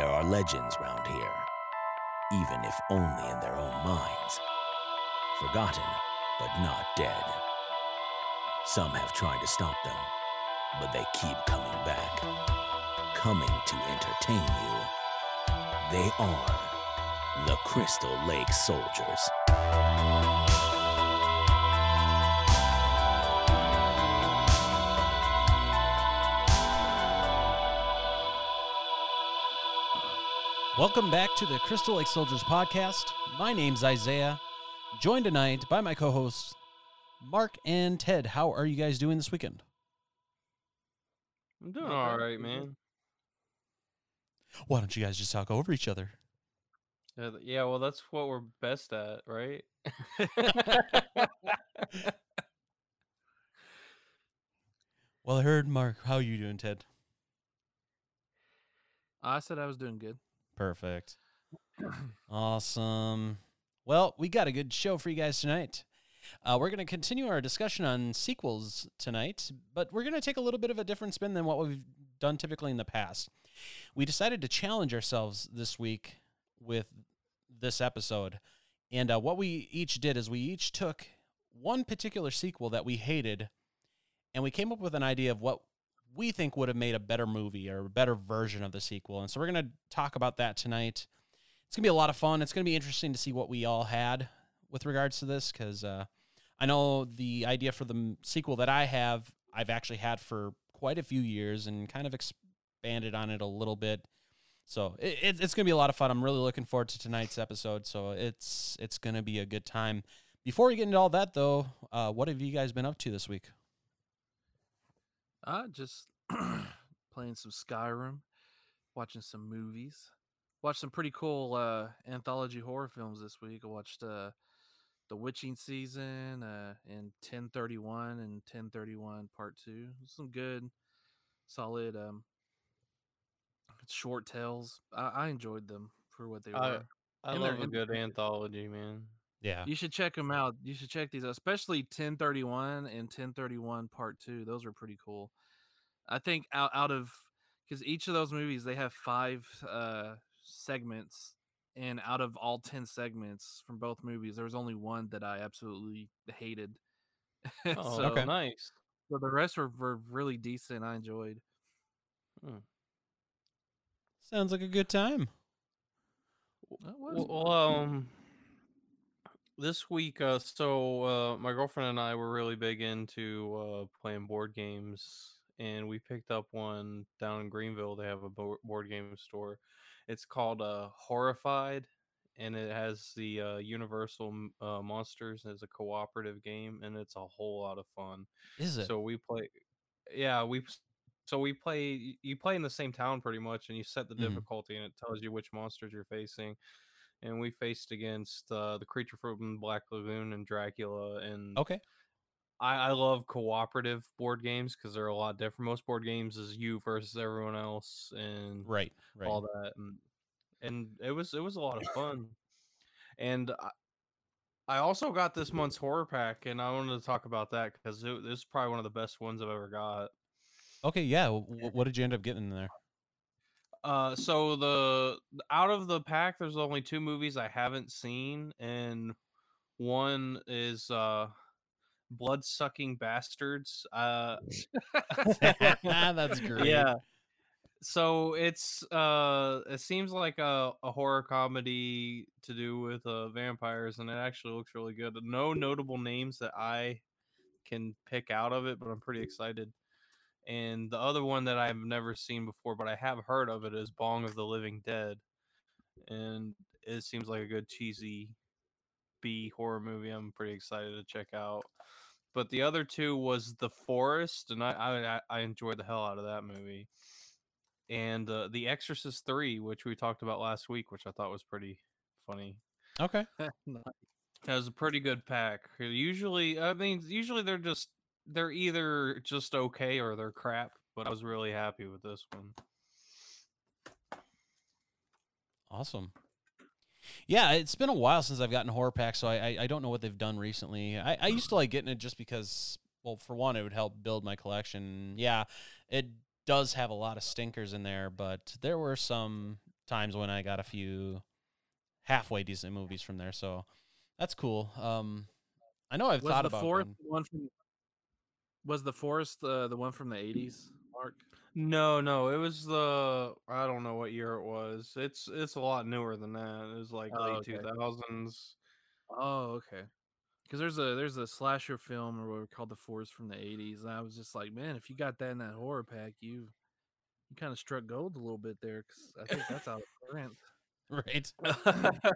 There are legends round here, even if only in their own minds. Forgotten, but not dead. Some have tried to stop them, but they keep coming back. Coming to entertain you. They are the Crystal Lake Soldiers. Welcome back to the Crystal Lake Soldiers podcast. My name's Isaiah, joined tonight by my co hosts, Mark and Ted. How are you guys doing this weekend? I'm doing all right, man. Why don't you guys just talk over each other? Uh, Yeah, well, that's what we're best at, right? Well, I heard Mark. How are you doing, Ted? I said I was doing good. Perfect. Awesome. Well, we got a good show for you guys tonight. Uh, we're going to continue our discussion on sequels tonight, but we're going to take a little bit of a different spin than what we've done typically in the past. We decided to challenge ourselves this week with this episode. And uh, what we each did is we each took one particular sequel that we hated and we came up with an idea of what we think would have made a better movie or a better version of the sequel. And so we're going to talk about that tonight. It's going to be a lot of fun. It's going to be interesting to see what we all had with regards to this because uh, I know the idea for the sequel that I have, I've actually had for quite a few years and kind of expanded on it a little bit. So it, it's going to be a lot of fun. I'm really looking forward to tonight's episode. So it's it's going to be a good time. Before we get into all that, though, uh, what have you guys been up to this week? Uh just playing some Skyrim, watching some movies. Watched some pretty cool uh anthology horror films this week. I watched uh The Witching Season uh and 1031 and 1031 Part 2. Some good solid um short tales. I, I enjoyed them for what they were. I they're love a good anthology, man. Yeah. You should check them out. You should check these, out, especially 1031 and 1031 Part Two. Those are pretty cool. I think out out of because each of those movies they have five uh, segments, and out of all ten segments from both movies, there was only one that I absolutely hated. Oh, so, okay. nice. so the rest were, were really decent. I enjoyed. Hmm. Sounds like a good time. That was Well, um, this week, uh, so uh, my girlfriend and I were really big into uh, playing board games, and we picked up one down in Greenville. They have a board game store. It's called uh, Horrified, and it has the uh, Universal uh, monsters as a cooperative game, and it's a whole lot of fun. Is it? So we play, yeah, we. So we play. You play in the same town pretty much, and you set the Mhm. difficulty, and it tells you which monsters you're facing. And we faced against uh, the creature from Black Lagoon and Dracula, and okay. I, I love cooperative board games because they're a lot different. Most board games is you versus everyone else, and Right. Right. all that, and and it was it was a lot of fun. And I, I also got this month's horror pack, and I wanted to talk about that because this is probably one of the best ones I've ever got. Okay. Yeah. wh- what did you end up getting in there? Uh, so the out of the pack, there's only two movies I haven't seen, and one is uh, Blood Sucking Bastards. Uh, That's great. yeah. So it's uh, it seems like a, a horror comedy to do with uh, vampires, and it actually looks really good. No notable names that I can pick out of it, but I'm pretty excited. And the other one that I've never seen before, but I have heard of it, is Bong of the Living Dead, and it seems like a good cheesy B horror movie. I'm pretty excited to check out. But the other two was The Forest, and I I, I- I enjoyed the hell out of that movie. And uh, The Exorcist Three, which we talked about last week, which I thought was pretty funny. Okay. Nice. That was a pretty good pack. Usually, I mean, usually they're just they're either just okay or they're crap. But I was really happy with this one. Awesome. Yeah, it's been a while since I've gotten horror packs, so I I, I don't know what they've done recently. I, I used to like getting it just because, well, for one, it would help build my collection. Yeah, it does have a lot of stinkers in there, but there were some times when I got a few halfway decent movies from there. So that's cool. Um, I know I've was thought the about forest going- the one from was the forest uh, the one from the 80s mark No, no, it was the I don't know what year it was. It's it's a lot newer than that. It was like Oh, late okay. two thousands. oh okay because there's a there's a slasher film or whatever called the forest from the 80s and i was just like man if you got that in that horror pack you you kind of struck gold a little bit there because i think that's out of print right.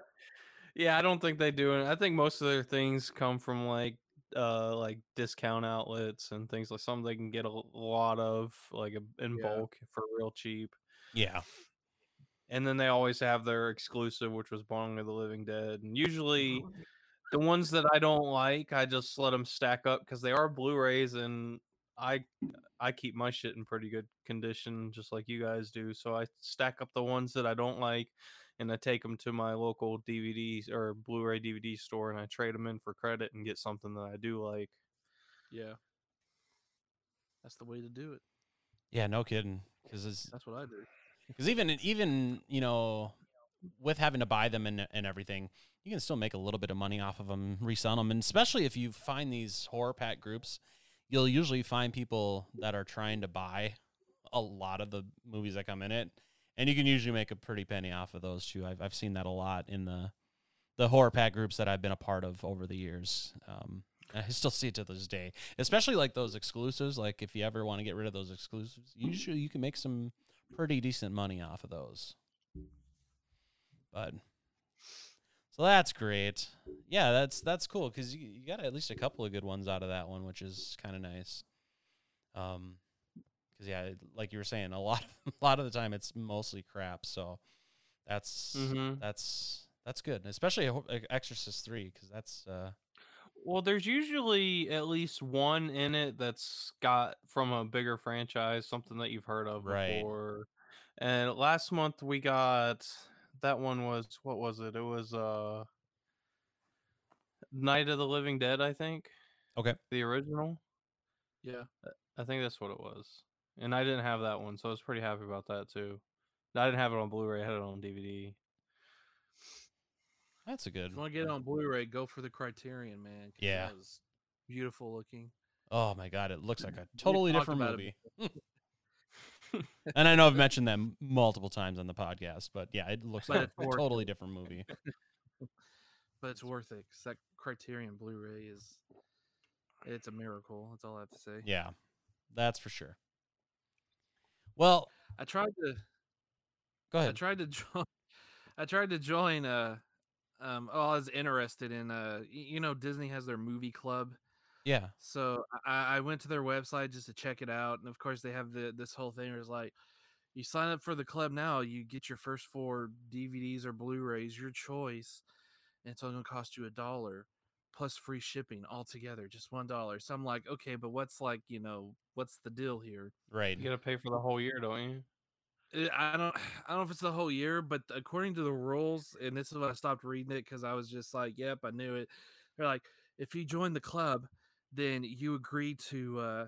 yeah, I don't think they do it. I think most of their things come from like uh like discount outlets and things like something they can get a lot of like in Yeah. bulk for real cheap. Yeah. And then they always have their exclusive, which was Bong of the Living Dead. And usually the ones that I don't like, I just let them stack up because they are Blu-rays, and I I keep my shit in pretty good condition, just like you guys do. So I stack up the ones that I don't like, and I take them to my local DVDs or Blu-ray DVD store, and I trade them in for credit and get something that I do like. yeah that's the way to do it Yeah. No kidding. Because that's what i do because even even you know with having to buy them and and everything, you can still make a little bit of money off of them, resell them, and especially if you find these horror pack groups, you'll usually find people that are trying to buy a lot of the movies that come in it, and you can usually make a pretty penny off of those too. I've I've seen that a lot in the the horror pack groups that I've been a part of over the years. Um, I still see it to this day, especially like those exclusives. Like if you ever want to get rid of those exclusives, usually you can make some pretty decent money off of those. But so that's great. Yeah, that's that's cool because you, you got at least a couple of good ones out of that one, which is kind of nice. Um, because yeah, like you were saying, a lot a lot of the time it's mostly crap. So that's Mhm. that's that's good, especially Exorcist three because that's uh Well, there's usually at least one in it that's got from a bigger franchise, something that you've heard of Right. before. And last month we got that one was what was it? It was uh Night of the Living Dead, I think. Okay. The original. yeah I think that's what it was. And I didn't have that one, so I was pretty happy about that too. I didn't have it on Blu-ray, I had it on DVD. that's a good. if you want to get it on blu-ray go for the criterion man. Yeah. that was beautiful looking Oh my god, it looks like a totally different movie. and I know I've mentioned that m- multiple times on the podcast, but yeah, it looks But like a worth totally different movie. but it's worth it because that criterion blu-ray is it's a miracle that's all i have to say Yeah, that's for sure. Well, i tried to go ahead. I tried to join. I tried to join. Uh, um, oh, I was interested in. Uh, you know, Disney has their movie club, Yeah, so I, I went to their website just to check it out, and of course they have the this whole thing where it's like, you sign up for the club now, you get your first four DVDs or Blu-rays, your choice, and it's only gonna cost you a dollar plus free shipping altogether, just one dollar. So I'm like, okay, but what's like, you know, what's the deal here? right. You gotta pay for the whole year, don't you? Uh, I don't I don't know if it's the whole year, but according to the rules, and this is when I stopped reading it because I was just like, "Yep, I knew it." They're like, if you join the club, then you agree to uh,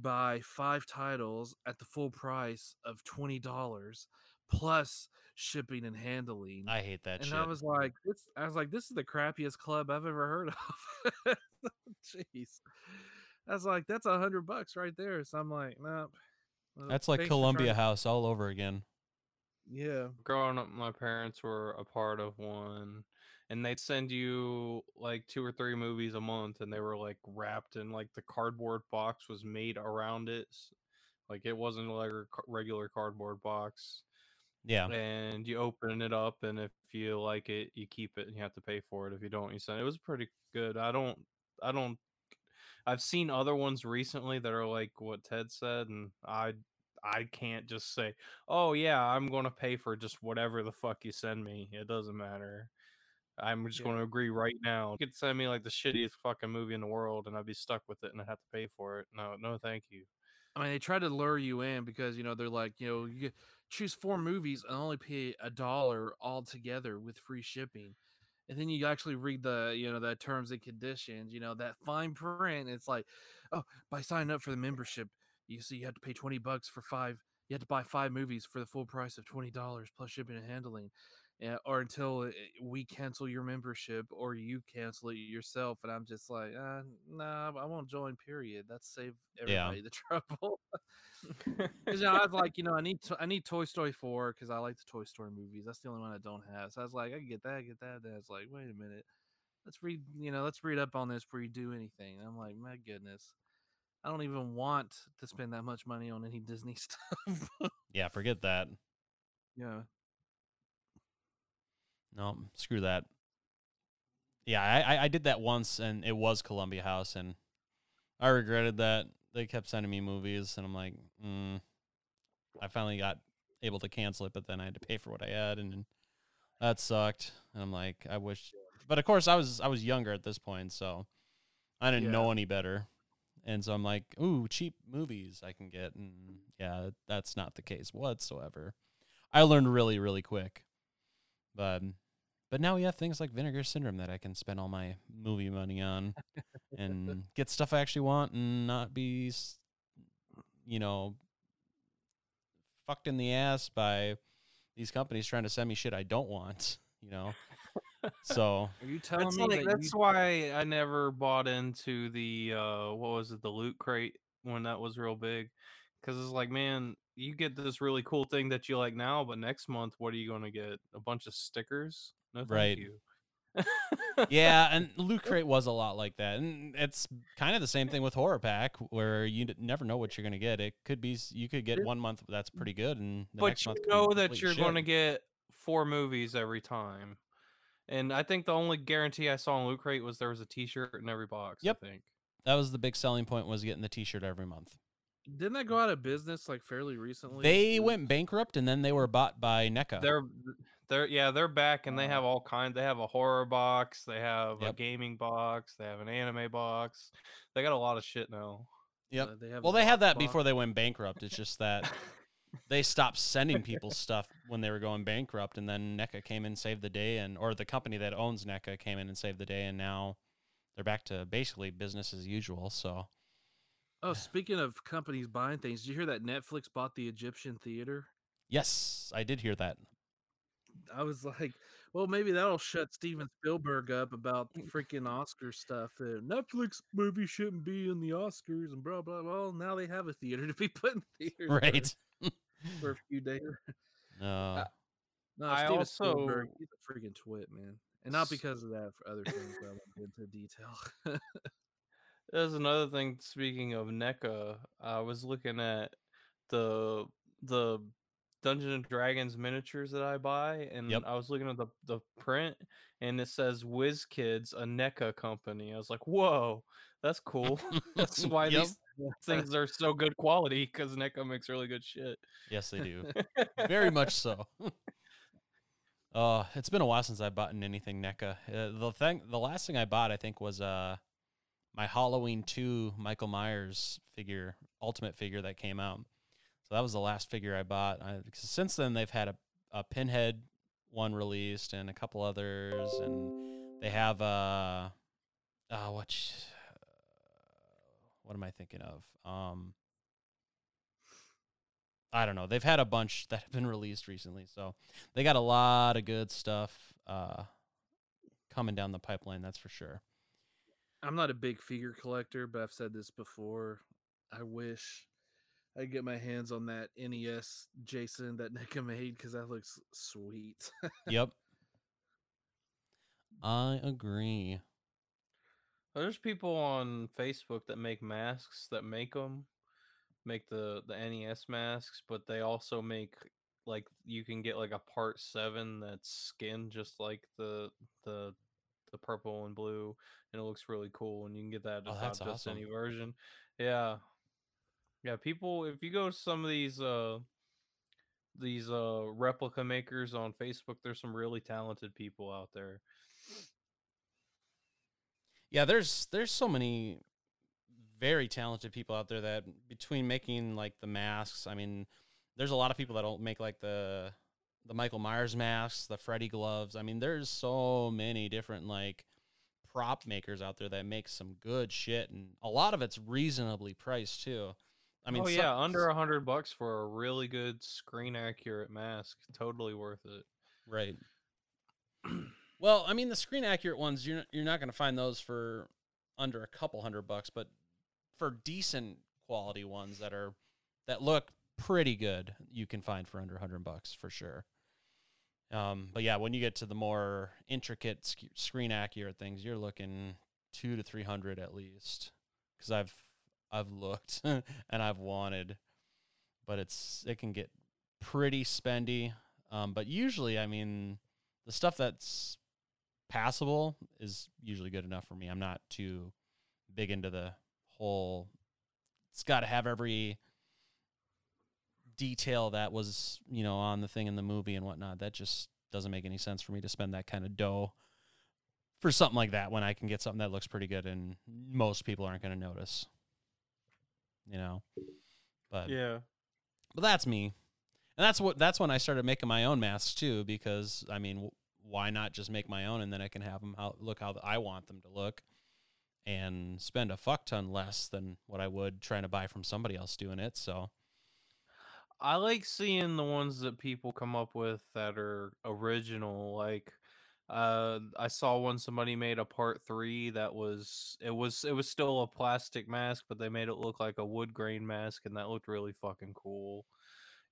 buy five titles at the full price of twenty dollars plus shipping and handling. I hate that and shit. I was like, "This," I was like, "This is the crappiest club I've ever heard of." Jeez, I was like, "That's a hundred bucks right there." So I'm like, "Nope." Well, that's like thanks for trying Columbia House all over again. Yeah. growing up my parents were a part of one and they'd send you like two or three movies a month and they were like wrapped in like the cardboard box was made around it like it wasn't like a regular cardboard box Yeah, and you open it up and if you like it you keep it and you have to pay for it if you don't you send it. Was pretty good. I don't i don't i've seen other ones recently that are like what ted said and i i can't just say oh yeah i'm going to pay for just whatever the fuck you send me. It doesn't matter. I'm just going to agree right now. You could send me like the shittiest fucking movie in the world and i'd be stuck with it and i'd have to pay for it. No no thank you. I mean, they try to lure you in because you know they're like, you know, you get- choose four movies and only pay a dollar altogether with free shipping, and then you actually read the, you know, the terms and conditions, you know, that fine print. It's like, oh, by signing up for the membership, you see, you have to pay twenty bucks for five. you have to buy five movies for the full price of twenty dollars plus shipping and handling, or until we cancel your membership or you cancel it yourself. And I'm just like, uh, nah, I won't join. Period. That's save Yeah. everybody the trouble. Because you know, I was like, you know, I need to, I need Toy Story four because I like the Toy Story movies. That's the only one I don't have. So I was like, I can get that, get that. Then it's like, wait a minute, let's read, you know, let's read up on this before you do anything. And I'm like, my goodness, I don't even want to spend that much money on any Disney stuff. Yeah, forget that. yeah, No, screw that. Yeah, I, I- did that once, and it was Columbia House, and I regretted that. They kept sending me movies, and I'm like, mm. I finally got able to cancel it, but then I had to pay for what I had, and that sucked. And I'm like, I wish, but of course, I was I was younger at this point, so I didn't Yeah. know any better, and so I'm like, ooh, cheap movies I can get, and yeah, that's not the case whatsoever. I learned really really quick, but but now we have things like Vinegar Syndrome that I can spend all my movie money on and get stuff I actually want and not be, you know, fucked in the ass by these companies trying to send me shit I don't want, you know? so, are you telling That's me like that that's you, why I never bought into the uh what was it the loot crate when that was real big? Because it's like man you get this really cool thing that you like now but next month what are you going to get? A bunch of stickers no thank Right. you yeah, and Loot Crate was a lot like that. And it's kind of the same thing with Horror Pack where you never know what you're going to get. It could be, you could get one month that's pretty good and the but next you month know that you're shit. going to get four movies every time and I think the only guarantee I saw in Loot Crate was there was a T-shirt in every box. Yep. I think. That was the big selling point was getting the t-shirt every month. didn't that go mm. out of business like fairly recently? They went bankrupt and then they were bought by NECA. They're they're yeah they're back and they have all kind. They have a horror box. They have a gaming box. They have an anime box. They got a lot of shit now. Yep. uh, they well, they had that box. before they went bankrupt. It's just that they stopped sending people stuff when they were going bankrupt, and then NECA came in and saved the day, and or the company that owns NECA came in and saved the day, and now they're back to basically business as usual. So Oh, speaking of companies buying things, did you hear that Netflix bought the Egyptian theater? yes, I did hear that. I was like, well, maybe that'll shut Steven Spielberg up about the freaking Oscar stuff. That Netflix movie shouldn't be in the Oscars and blah blah blah. Now they have a theater to be put in theaters Right. for, a few days. Uh, No, I Steven Spielberg, also- he's a freaking twit, man, and not because of that. For other things, that I won't get into detail. There's another thing. Speaking of NECA, I was looking at the the Dungeons and Dragons miniatures that I buy, and Yep. I was looking at the the print, and it says WizKids, a NECA company. I was like, whoa, that's cool. that's why Yep. these things are so good quality because NECA makes really good shit. yes, they do. Very much so. Uh, it's been a while since I bought anything NECA. Uh, the thing, the last thing I bought, I think, was uh, my Halloween two Michael Myers figure, Ultimate figure that came out. That was the last figure I bought. I, since then, they've had a, a Pinhead one released and a couple others, and they have uh, uh what, sh- what am I thinking of? Um, I don't know. They've had a bunch that have been released recently, so they got a lot of good stuff uh, coming down the pipeline. That's for sure. I'm not a big figure collector, but I've said this before. I wish I get my hands on that NES Jason that NECA made because that looks sweet. Yep. I agree. There's people on Facebook that make masks that make them, make the the NES masks, but they also make like you can get like a part seven that's skin just like the the the purple and blue, and it looks really cool. And you can get that Oh, at that's not just any version. Yeah, yeah. People, if you go to some of these uh these uh replica makers on Facebook, there's some really talented people out there. Yeah, there's there's so many very talented people out there that between making like the masks, I mean, there's a lot of people that'll make like the the Michael Myers masks, the Freddy gloves. I mean, there's so many different like prop makers out there that make some good shit and a lot of it's reasonably priced too. I mean, oh yeah, under a hundred bucks for a really good screen accurate mask, totally worth it. Right. well, I mean, the screen accurate ones, you're you're not going to find those for under a couple hundred bucks, but for decent quality ones that are that look pretty good, you can find for under a 100 bucks for sure. Um, but yeah, when you get to the more intricate sc- screen accurate things, you're looking two to three hundred at least. Because I've I've looked and I've wanted, but it's it can get pretty spendy. Um, but usually, I mean, the stuff that's passable is usually good enough for me. I'm not too big into the whole. It's got to have every detail that was you know on the thing in the movie and whatnot. That just doesn't make any sense for me to spend that kind of dough for something like that when I can get something that looks pretty good and most people aren't going to notice. You know, but Yeah. but that's me, and that's what that's when I started making my own masks too. Because I mean, w- why not just make my own and then I can have them how look how I want them to look, and spend a fuck ton less than what I would trying to buy from somebody else doing it. So I like seeing the ones that people come up with that are original. Like, uh, I saw one somebody made a part three that was it was it was still a plastic mask, but they made it look like a wood grain mask, and that looked really fucking cool.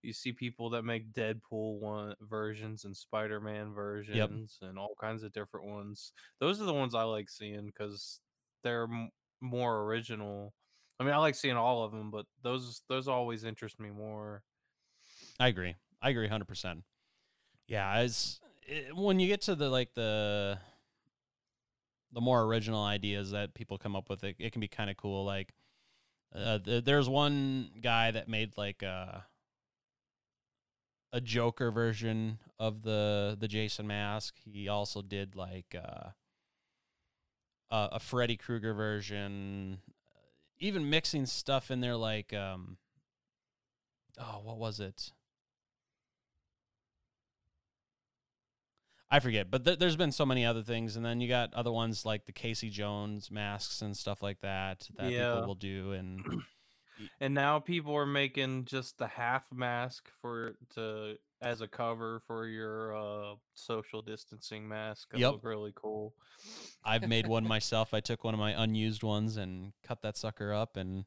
You see people that make Deadpool one versions and Spider Man versions and all kinds of different ones. Those are the ones I like seeing because they're m- more original. I mean, I like seeing all of them, but those those always interest me more. I agree. I agree hundred percent. Yeah, as it, when you get to the like the the more original ideas that people come up with, it, it can be kind of cool. Like, uh, th- there's one guy that made like a a Joker version of the the Jason mask. He also did like uh, a, a Freddy Krueger version, even mixing stuff in there like um, oh, what was it? I forget, but th- there's been so many other things, and then you got other ones like the Casey Jones masks and stuff like that that Yeah. people will do, and And now people are making just the half mask for to as a cover for your uh social distancing mask. That Yep. really cool. I've made one myself. I took one of my unused ones and cut that sucker up, and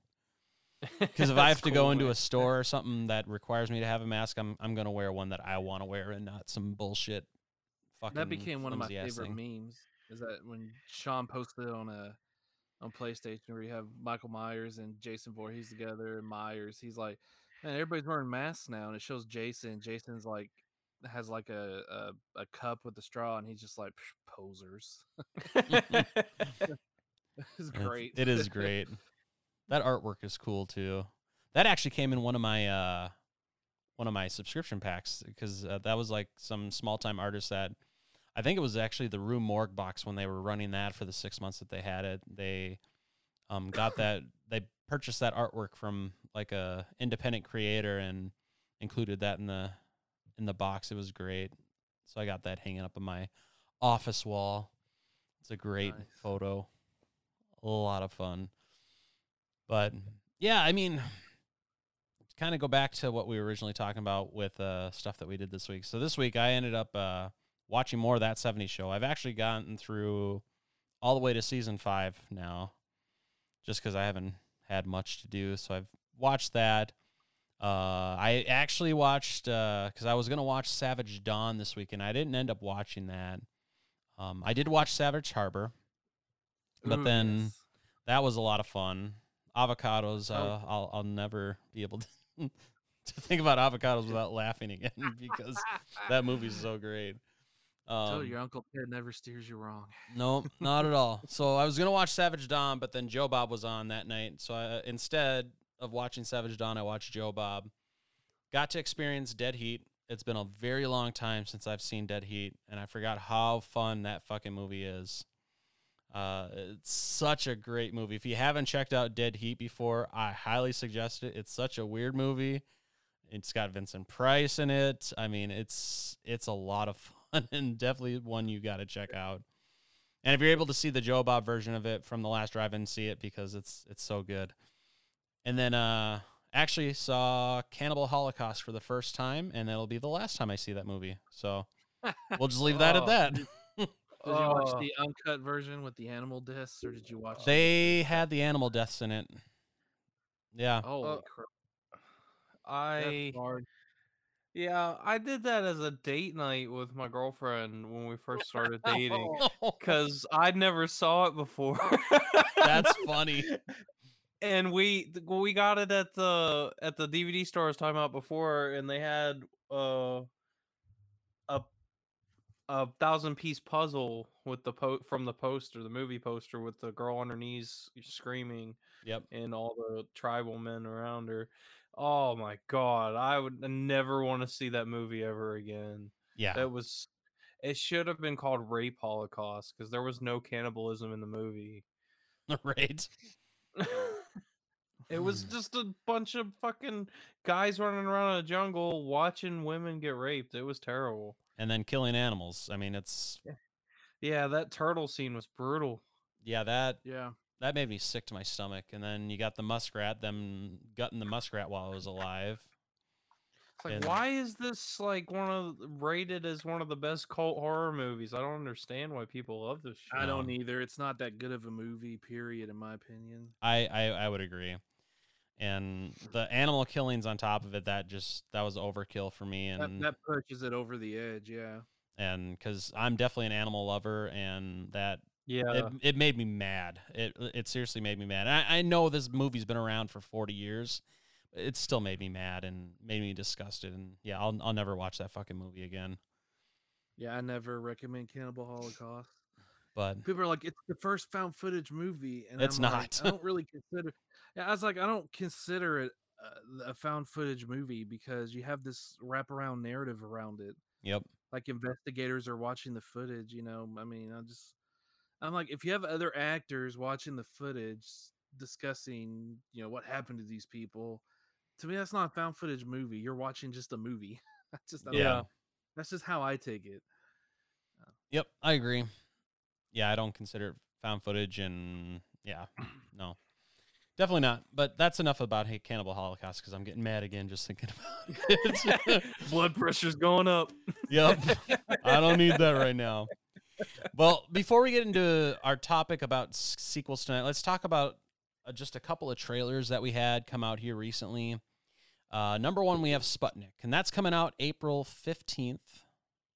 because if I have to go into a store or something that requires me to have a mask, I'm I'm gonna wear one that I want to wear and not some bullshit. Fucking that became one of my favorite thing. memes. Is that when Sean posted on a on PlayStation where you have Michael Myers and Jason Voorhees together and Myers, he's like, Man, everybody's wearing masks now and it shows Jason. Jason's like has like a a, a cup with a straw and he's just like posers. it's It's- great. It is great. that artwork is cool too. That actually came in one of my uh one of my subscription packs because uh, that was like some small time artist that I think it was actually the Rue Morgue box when they were running that for the six months that they had it. They um got that they purchased that artwork from like a independent creator and included that in the in the box. It was great. So I got that hanging up on my office wall. It's a great Nice. photo. A lot of fun. But yeah, I mean, kind of go back to what we were originally talking about with uh, stuff that we did this week. So this week I ended up uh, watching more of that 70s show. I've actually gotten through all the way to season five now, just because I haven't had much to do. So I've watched that. Uh, I actually watched because I was gonna watch Savage Dawn this week, and I didn't end up watching that. Um, I did watch Savage Harbor, but Ooh, then yes. that was a lot of fun. Avocados, Oh. uh, I'll I'll never be able to to think about avocados without laughing again because that movie's so great. Um, your Uncle Ted never steers you wrong. no, not at all. So I was gonna watch Savage Dawn, but then Joe Bob was on that night. So I, instead of watching Savage Dawn, I watched Joe Bob. Got to experience Dead Heat. It's been a very long time since I've seen Dead Heat, and I forgot how fun that fucking movie is. Uh, it's such a great movie. If you haven't checked out Dead Heat before, I highly suggest it. It's such a weird movie. It's got Vincent Price in it. I mean, it's it's a lot of fun and definitely one you got to check out. And if you're able to see the Joe Bob version of it from the last drive-in, see it because it's it's so good. And then uh, Actually, saw Cannibal Holocaust for the first time, and it'll be the last time I see that movie. So we'll just leave that at Oh. that. Did you watch Oh. the uncut version with the animal deaths, or did you watch? They had the animal deaths in it. Yeah. Oh, Uh, crap! I That's hard. Yeah, I did that as a date night with my girlfriend when we first started dating Oh. because I never saw it before. That's funny. and we we got it at the at the DVD store I was talking about before, and they had uh a a thousand piece puzzle with the po- from the poster, the movie poster, with the girl on her knees screaming Yep. and all the tribal men around her. Oh my god, I would never want to see that movie ever again. Yeah. That was it should have been called Rape Holocaust because there was no cannibalism in the movie. right. it was just a bunch of fucking guys running around in a jungle watching women get raped. It was terrible. And then killing animals. I mean, it's Yeah, that turtle scene was brutal. yeah that Yeah. That made me sick to my stomach. And then you got the muskrat, them gutting the muskrat while it was alive. It's like, And- why is this like one of rated as one of the best cult horror movies? I don't understand why people love this shit. I don't either. It's not that good of a movie, period, in my opinion. I, I I would agree. And the animal killings on top of it, that just that was overkill for me. That, And that pushes it over the edge. Yeah. and because I'm definitely an animal lover, and that Yeah, it, it made me mad. It it seriously made me mad. I, I know this movie's been around for 40 years. It still made me mad and made me disgusted. And yeah, I'll I'll never watch that fucking movie again. Yeah, I never recommend Cannibal Holocaust. But People are like, it's the first found footage movie, and It's I'm like, not. I don't really consider. Yeah, I was like, I don't consider it uh, a found footage movie because you have this wraparound narrative around it. yep, Like investigators are watching the footage. You know, I mean, I just, I'm like, if you have other actors watching the footage discussing, you know, what happened to these people, to me, that's not a found footage movie. You're watching just a movie. That's just, Yeah. know. That's just how I take it. Uh. yep, I agree. Yeah, I don't consider it found footage, and yeah, no, definitely not. But that's enough about hey, Cannibal Holocaust because I'm getting mad again just thinking about it. blood pressure's going up. Yep. I don't need that right now. Well, before we get into our topic about sequels tonight, let's talk about uh, just a couple of trailers that we had come out here recently. Uh, number one, we have Sputnik, and that's coming out April fifteenth.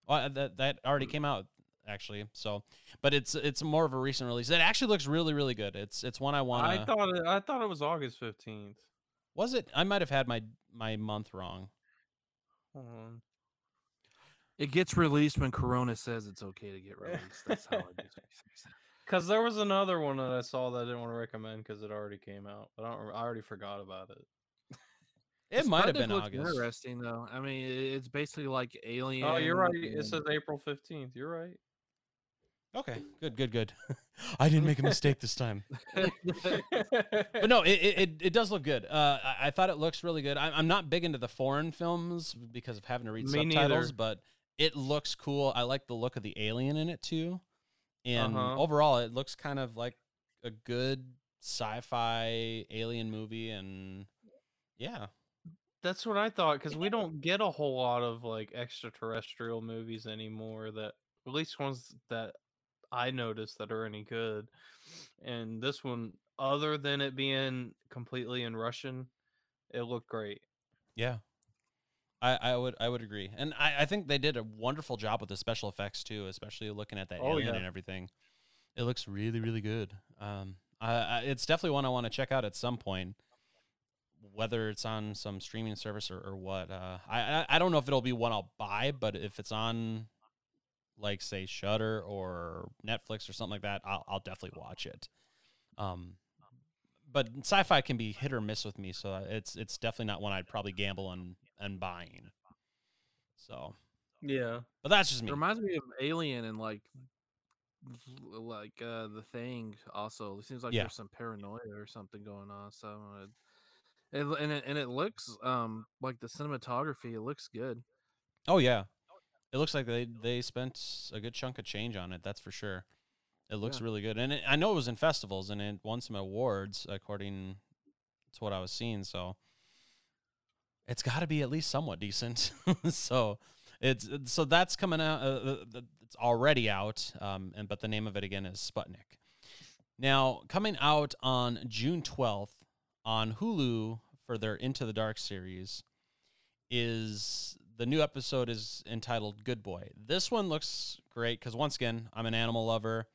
Well, that that already came out actually. So, but it's it's more of a recent release. It actually looks really really good. It's it's one I want. I thought it, I thought it was August fifteenth. was it? I might have had my my month wrong. Hold on. It gets released when Corona says it's okay to get released. That's how I do things. Cause there was another one that I saw that I didn't want to recommend because it already came out. But I don't. I already forgot about it. It might have been August. Interesting though. I mean, it's basically like Alien. Oh, you're right. It says April fifteenth. You're right. Okay, good, good, good. I didn't make a mistake this time. but no, it, it, it- it does look good. Uh, I, I thought it looks really good. I'm, I'm not big into the foreign films because of having to read Me subtitles, neither. but it looks cool. I like the look of the alien in it too, and Uh-huh. overall, it looks kind of like a good sci-fi alien movie. And yeah, That's what I thought because we don't get a whole lot of like extraterrestrial movies anymore. That at least ones that I noticed that are any good. And this one, other than it being completely in Russian, it looked great. yeah. I, I would I would agree, and I, I think they did a wonderful job with the special effects too, especially looking at that Oh, alien yeah. and everything. It looks really really good. Um, I, I, it's definitely one I want to check out at some point, whether it's on some streaming service or, or what. Uh, I, I don't know if it'll be one I'll buy, but if it's on, like say Shudder or Netflix or something like that, I'll I'll definitely watch it. Um, but sci-fi can be hit or miss with me, so it's it's definitely not one I'd probably gamble on and buying. So, Yeah. but that's just It me. reminds me of Alien and like, like uh the Thing. Also, it seems like Yeah. there's some paranoia or something going on. So, uh, it, and it, and it looks um like the cinematography. It looks good. Oh yeah, it looks like they they spent a good chunk of change on it. That's for sure. It looks Yeah. really good, and it, I know it was in festivals and it won some awards according to what I was seeing. So it's got to be at least somewhat decent. so it's so that's coming out. Uh, uh, it's already out. Um, and but the name of it again is Sputnik. Now coming out on June twelfth on Hulu for their Into the Dark series is the new episode is entitled Good Boy. This one looks great because once again I'm an animal lover,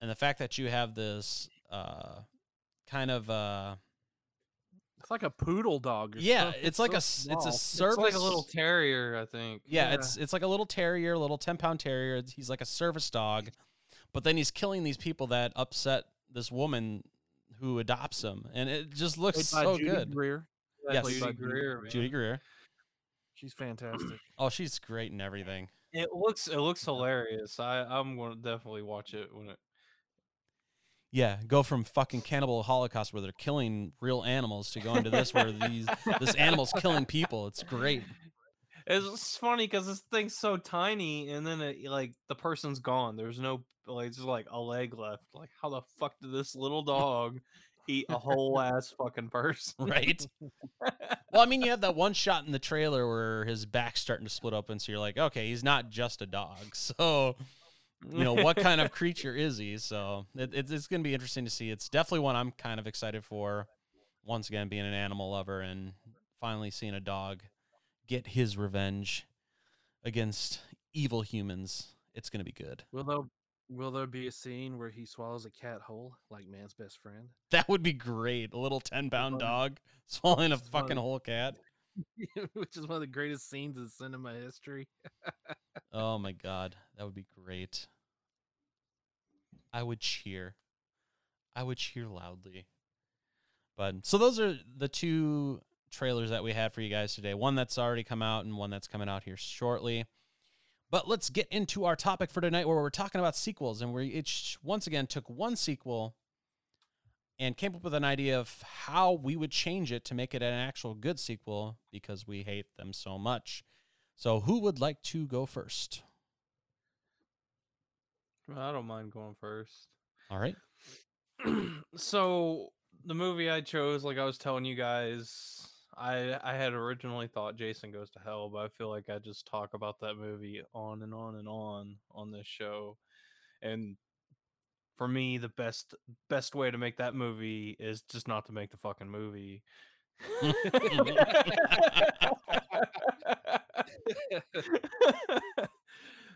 and the fact that you have this uh, kind of uh, It's like a poodle dog. Or yeah, something. it's, like so a s- it's a service It's like a little terrier, I think. yeah, Yeah. it's it's like a little terrier, a little ten pound terrier. He's like a service dog, but then he's killing these people that upset this woman who adopts him, and it just looks Played by so Judy good. Greer. Yes. Judy Greer. man. Judy Greer. She's fantastic. Oh, she's great and everything. It looks it looks hilarious. I I'm gonna definitely watch it when it. Yeah, go from fucking cannibal holocaust where they're killing real animals to go into this where these this animal's killing people. It's great. It's funny because this thing's so tiny, and then it like the person's gone. There's no like just like a leg left. Like how the fuck did this little dog eat a whole ass fucking person? Right? Well, I mean, you have that one shot in the trailer where his back's starting to split open, so you're like, okay, he's not just a dog. So you know what kind of creature is he? So it, it's, it's going to be interesting to see. It's definitely one i'm kind of excited for once again being an animal lover and finally seeing a dog get his revenge against evil humans. It's going to be good. Will there will there be a scene where he swallows a cat whole like man's best friend? that would be great. A little 10 pound dog swallowing a fucking whole cat Which is one of the greatest scenes in cinema history. oh my god that would be great. I would cheer. I would cheer loudly. But so those are the two trailers that we had for you guys today. One that's already come out and one that's coming out here shortly. But let's get into our topic for tonight where we're talking about sequels. And we each once again took one sequel and came up with an idea of how we would change it to make it an actual good sequel because we hate them so much. So who would like to go first? I don't mind going first. all right. So the movie I chose, like I was telling you guys, I I had originally thought Jason Goes to Hell, but I feel like I just talk about that movie on and on and on on this show, and for me, the best best way to make that movie is just not to make the fucking movie.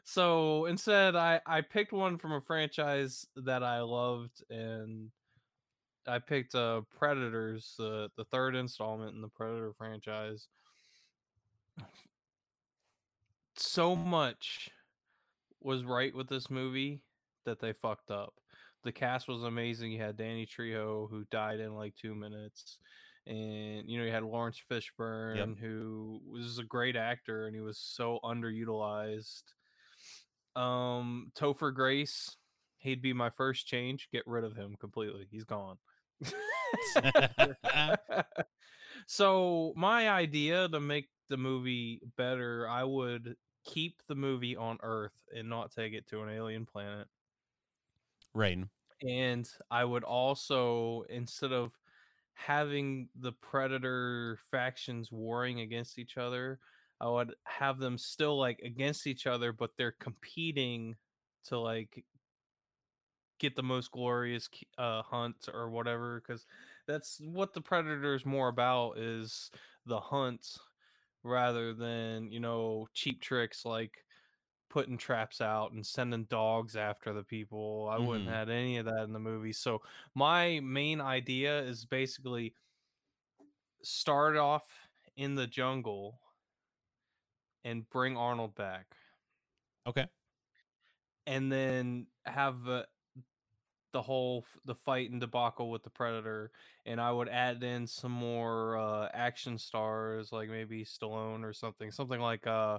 so instead I, I picked one from a franchise that I loved and I picked uh Predators, uh, the third installment in the Predator franchise. So much was right with this movie that they fucked up. The cast was amazing. You had Danny Trejo who died in like two minutes. And you know, you had Laurence Fishburne who was a great actor and he was so underutilized. Um Topher Grace, he'd be my first change. Get rid of him completely. He's gone. so my idea to make the movie better, I would keep the movie on Earth and not take it to an alien planet. Rain. And I would also, instead of having the predator factions warring against each other, I would have them still like against each other, but they're competing to like get the most glorious uh, hunt or whatever. Because that's what the predator is more about is the hunt rather than you know cheap tricks like putting traps out and sending dogs after the people. I wouldn't Mhm. have any of that in the movie. So my main idea is basically start off in the jungle and bring Arnold back Okay. and then have uh, the whole f- the fight and debacle with the predator and i would add in some more uh action stars like maybe stallone or something something like uh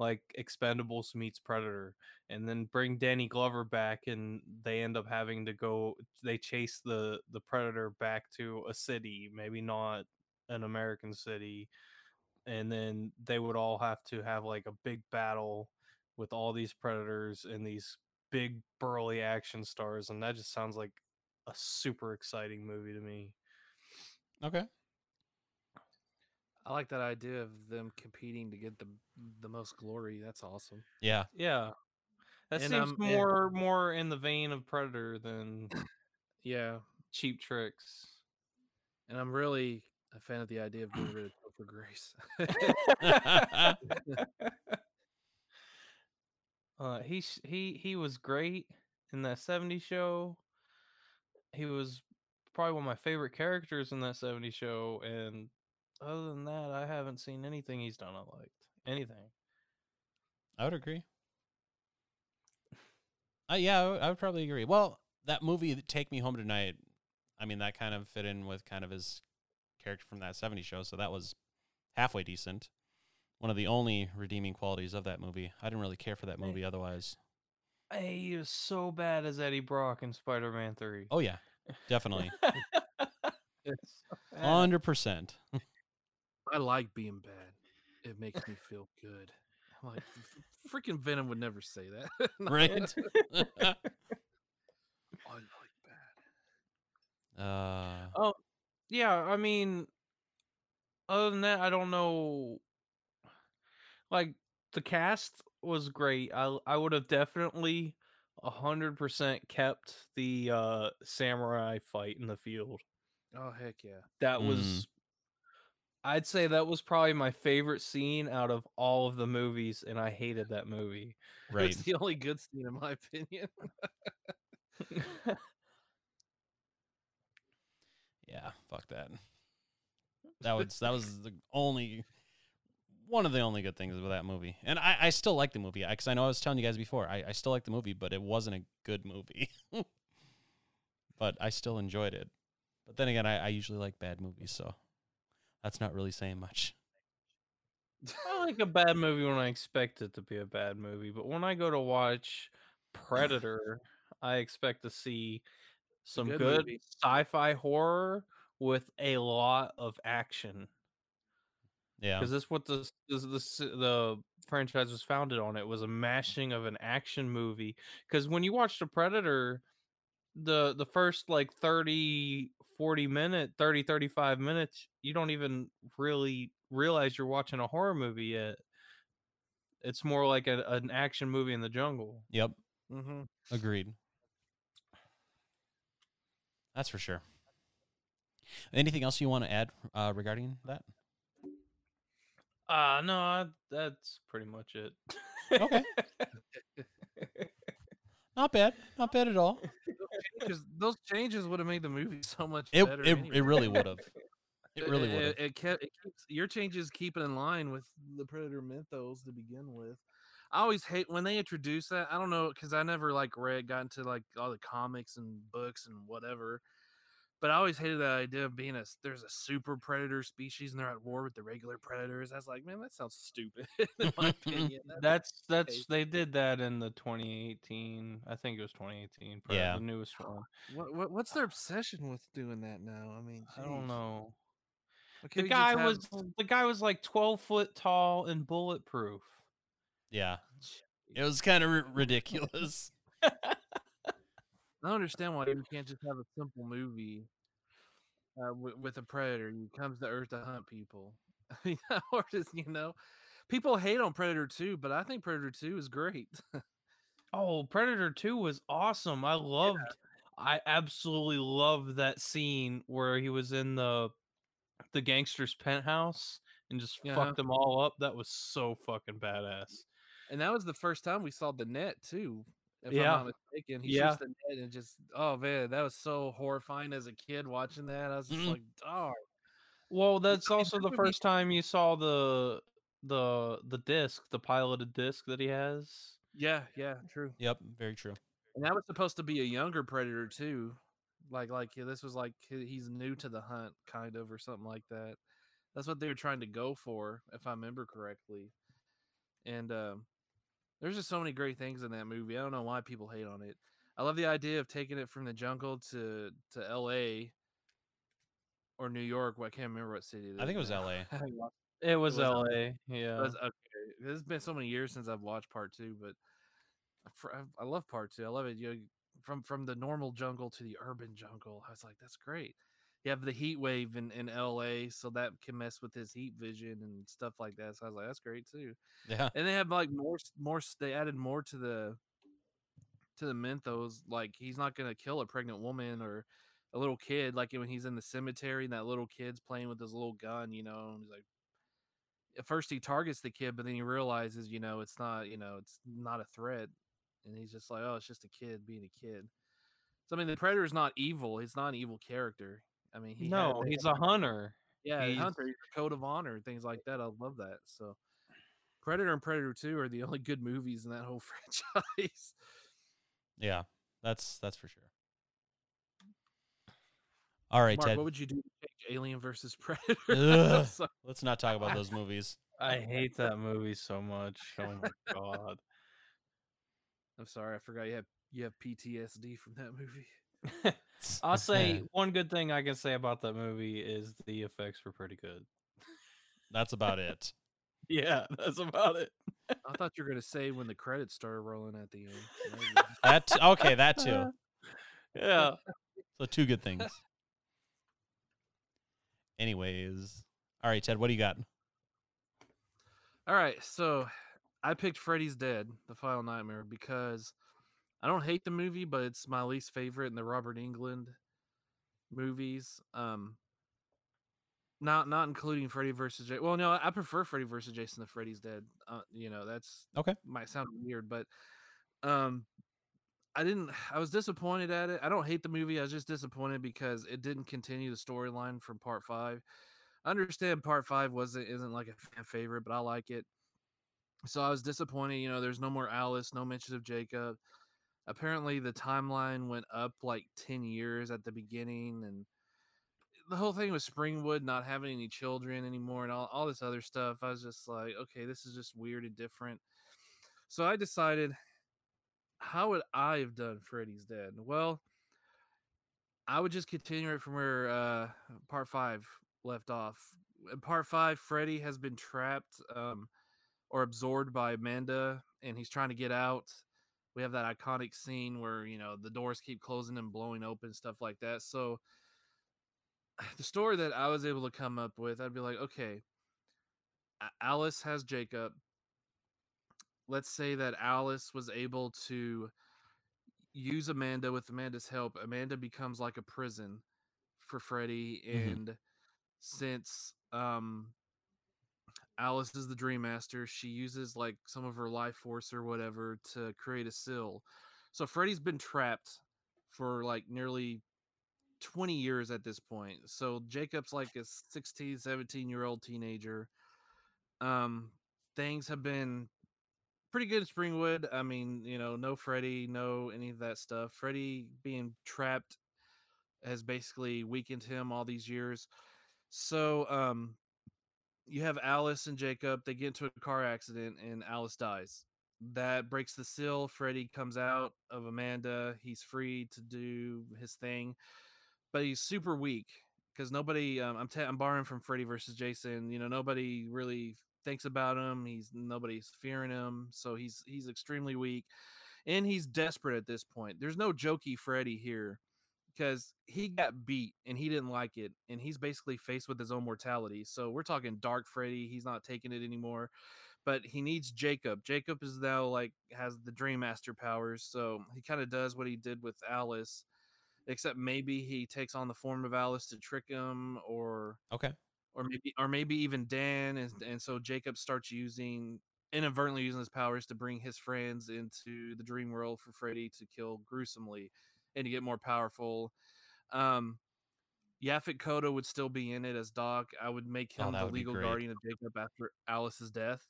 like expendables meets predator and then bring danny glover back and they end up having to go they chase the the predator back to a city maybe not an american city and then they would all have to have like a big battle with all these predators and these big burly action stars and that just sounds like a super exciting movie to me Okay. I like that idea of them competing to get the the most glory. That's awesome. Yeah. Yeah. That And, seems um, and- more more in the vein of Predator than Yeah, Cheap Tricks. and I'm really a fan of the idea of getting rid of Topher Grace. Uh, he he he was great in that '70s show. He was probably one of my favorite characters in that '70s show, and other than that, I haven't seen anything he's done I liked. Anything. I would agree. Uh, yeah, I would, I would probably agree. Well, that movie, Take Me Home Tonight, I mean, that kind of fit in with kind of his character from that 70s show, so that was halfway decent. One of the only redeeming qualities of that movie. I didn't really care for that movie otherwise. Hey, he was so bad as Eddie Brock in Spider-Man Three. Oh, yeah, definitely. It's 100%. I like being bad. It makes me feel good. I'm like, freaking Venom would never say that. right? I like bad. uh, Oh, yeah. I mean, other than that, I don't know. Like the cast was great. I I would have definitely a hundred percent kept the uh samurai fight in the field. Oh heck yeah! That Mm. was. I'd say that was probably my favorite scene out of all of the movies, and I hated that movie. right. It's the only good scene in my opinion. Yeah, fuck that. That was that was the only one of the only good things about that movie, and I, I still like the movie because I know I was telling you guys before I, I still like the movie, but it wasn't a good movie. but I still enjoyed it. But then again, I, I usually like bad movies, so that's not really saying much. I like a bad movie when I expect it to be a bad movie, but when I go to watch Predator, I expect to see some good good, sci-fi horror with a lot of action. Yeah, Because this what the this, this the franchise was founded on. It was a mm. mashing of an action movie. Because when you watch the Predator, the the first like 30 40 minute 30 35 minutes you don't even really realize you're watching a horror movie yet it's more like a, an action movie in the jungle yep, mm-hmm. agreed. That's for sure. Anything else you want to add uh, regarding that? uh no I, that's pretty much it Okay. Not bad, not bad at all. Because those changes would have made the movie so much It better. it, anyway. it really would have. It really would. It, it kept, it keeps your changes keep it in line with the Predator mythos to begin with. I always hate when they introduce that. I don't know because I never like read, got into like all the comics and books and whatever. But I always hated that idea of being a there's a super predator species and they're at war with the regular predators. I was like, man, that sounds stupid in my opinion. That- that's that's Okay. they did that in the 2018 i think it was 2018 Pred- Yeah. the newest one what, what what's their obsession with doing that now? I mean, i don't know Why the guy have- was the guy was like 12 foot tall and bulletproof Yeah, it was kind of r- ridiculous. I don't understand why you can't just have a simple movie uh, with, with a predator who comes to Earth to hunt people. Or just you know, people hate on Predator Two, but I think Predator Two is great. oh predator 2 was awesome i loved i absolutely loved that scene where he was in the the gangster's penthouse and just Yeah. fucked them all up that was so fucking badass and that was the first time we saw the net too. If Yeah. I'm not mistaken, he Yeah. shoots the net and just oh man, that was so horrifying as a kid watching that. I was just Mhm. like, oh, well that's also the first time you saw the the the disc the piloted disc that he has yeah, yeah, true. Yep, very true. And that was supposed to be a younger predator too. Like like yeah, this was like he's new to the hunt kind of or something like that. That's what they were trying to go for if I remember correctly. And um there's just so many great things in that movie. I don't know why people hate on it. I love the idea of taking it from the jungle to to LA or New York. Well, I can't remember what city. I think it was now. LA. I haven't it was, was la LA. yeah That's- okay. It's been so many years since I've watched part two, but I I- I love part two. I love it. You know, from from the normal jungle to the urban jungle. I was like, that's great. You have the heat wave in, in LA, so that can mess with his heat vision and stuff like that. So I was like, that's great too. Yeah. And they have like more more they added more to the to the mythos. Like he's not gonna kill a pregnant woman or a little kid. Like when he's in the cemetery and that little kid's playing with his little gun, you know, and he's like at first he targets the kid, but then he realizes, you know, it's not, you know, it's not a threat. And he's just like, oh, it's just a kid being a kid. So I mean, the predator's not evil. He's not an evil character. I mean, he no, they he's had- a hunter. yeah, he's- Hunter, he's a code of honor, things like that. I love that. So, Predator and Predator Two are the only good movies in that whole franchise. Yeah. That's that's for sure. All right, Mark, Ted. what would you do to change Alien versus Predator? Ugh. So- Let's not talk about those movies. I hate that movie so much. Oh my god. I'm sorry, I forgot you have you have PTSD from that movie. I'll say one good thing I can say about that movie is the effects were pretty good. that's about it. Yeah, that's about it. I thought you were gonna say when the credits started rolling at the end. That okay, that too. Yeah. So two good things. Anyways, all right, Ted, what do you got? All right, so I picked Freddy's Dead, The Final Nightmare, because I don't hate the movie, but it's my least favorite in the Robert Englund movies. Um, not not including Freddy versus Jason. Well, no, I prefer Freddy versus Jason to Freddy's Dead. Uh, you know, that's Okay. Might sound weird, but um, I didn't. I was disappointed at it. I don't hate the movie. I was just disappointed because it didn't continue the storyline from Part Five. I understand Part Five wasn't isn't like a fan favorite, but I like it. So I was disappointed. You know, there's no more Alice, no mention of Jacob. Apparently, the timeline went up like ten years at the beginning, and the whole thing with Springwood not having any children anymore, and all all this other stuff. I was just like, okay, this is just weird and different. So I decided, how would I have done Freddy's Dead? Well, I would just continue it from where uh, Part Five left off. In Part Five, Freddy has been trapped um, or absorbed by Amanda, and he's trying to get out. We have that iconic scene where you know the doors keep closing and blowing open, stuff like that. So the story that I was able to come up with, I'd be like, okay, Alice has Jacob. Let's say that Alice was able to use Amanda with Amanda's help. Amanda becomes like a prison for Freddy, Mhm. and since um Alice is the Dream Master, she uses like some of her life force or whatever to create a seal. So Freddy's been trapped for like nearly 20 years at this point. So Jacob's like a 16, 17 year old teenager. Um, things have been pretty good in Springwood. I mean, you know, no Freddy, no any of that stuff. Freddy being trapped has basically weakened him all these years. So, um, you have Alice and Jacob. They get into a car accident and Alice dies. That breaks the seal. Freddy comes out of Amanda. He's free to do his thing, but he's super weak because nobody. Um, I'm I'm borrowing from Freddy versus Jason. You know, nobody really thinks about him. He's nobody's fearing him, so he's he's extremely weak, and he's desperate at this point. There's no jokey Freddy here because he got beat and he didn't like it and he's basically faced with his own mortality so we're talking dark freddy he's not taking it anymore but he needs jacob jacob is now like has the dream master powers so he kind of does what he did with alice except maybe he takes on the form of alice to trick him or Okay. or maybe or maybe even dan and, and so jacob starts using inadvertently using his powers to bring his friends into the dream world for freddy to kill gruesomely and to get more powerful. Um, Yaphet Kotto would still be in it as Doc. I would make Oh, him that the legal guardian of Jacob after Alice's death,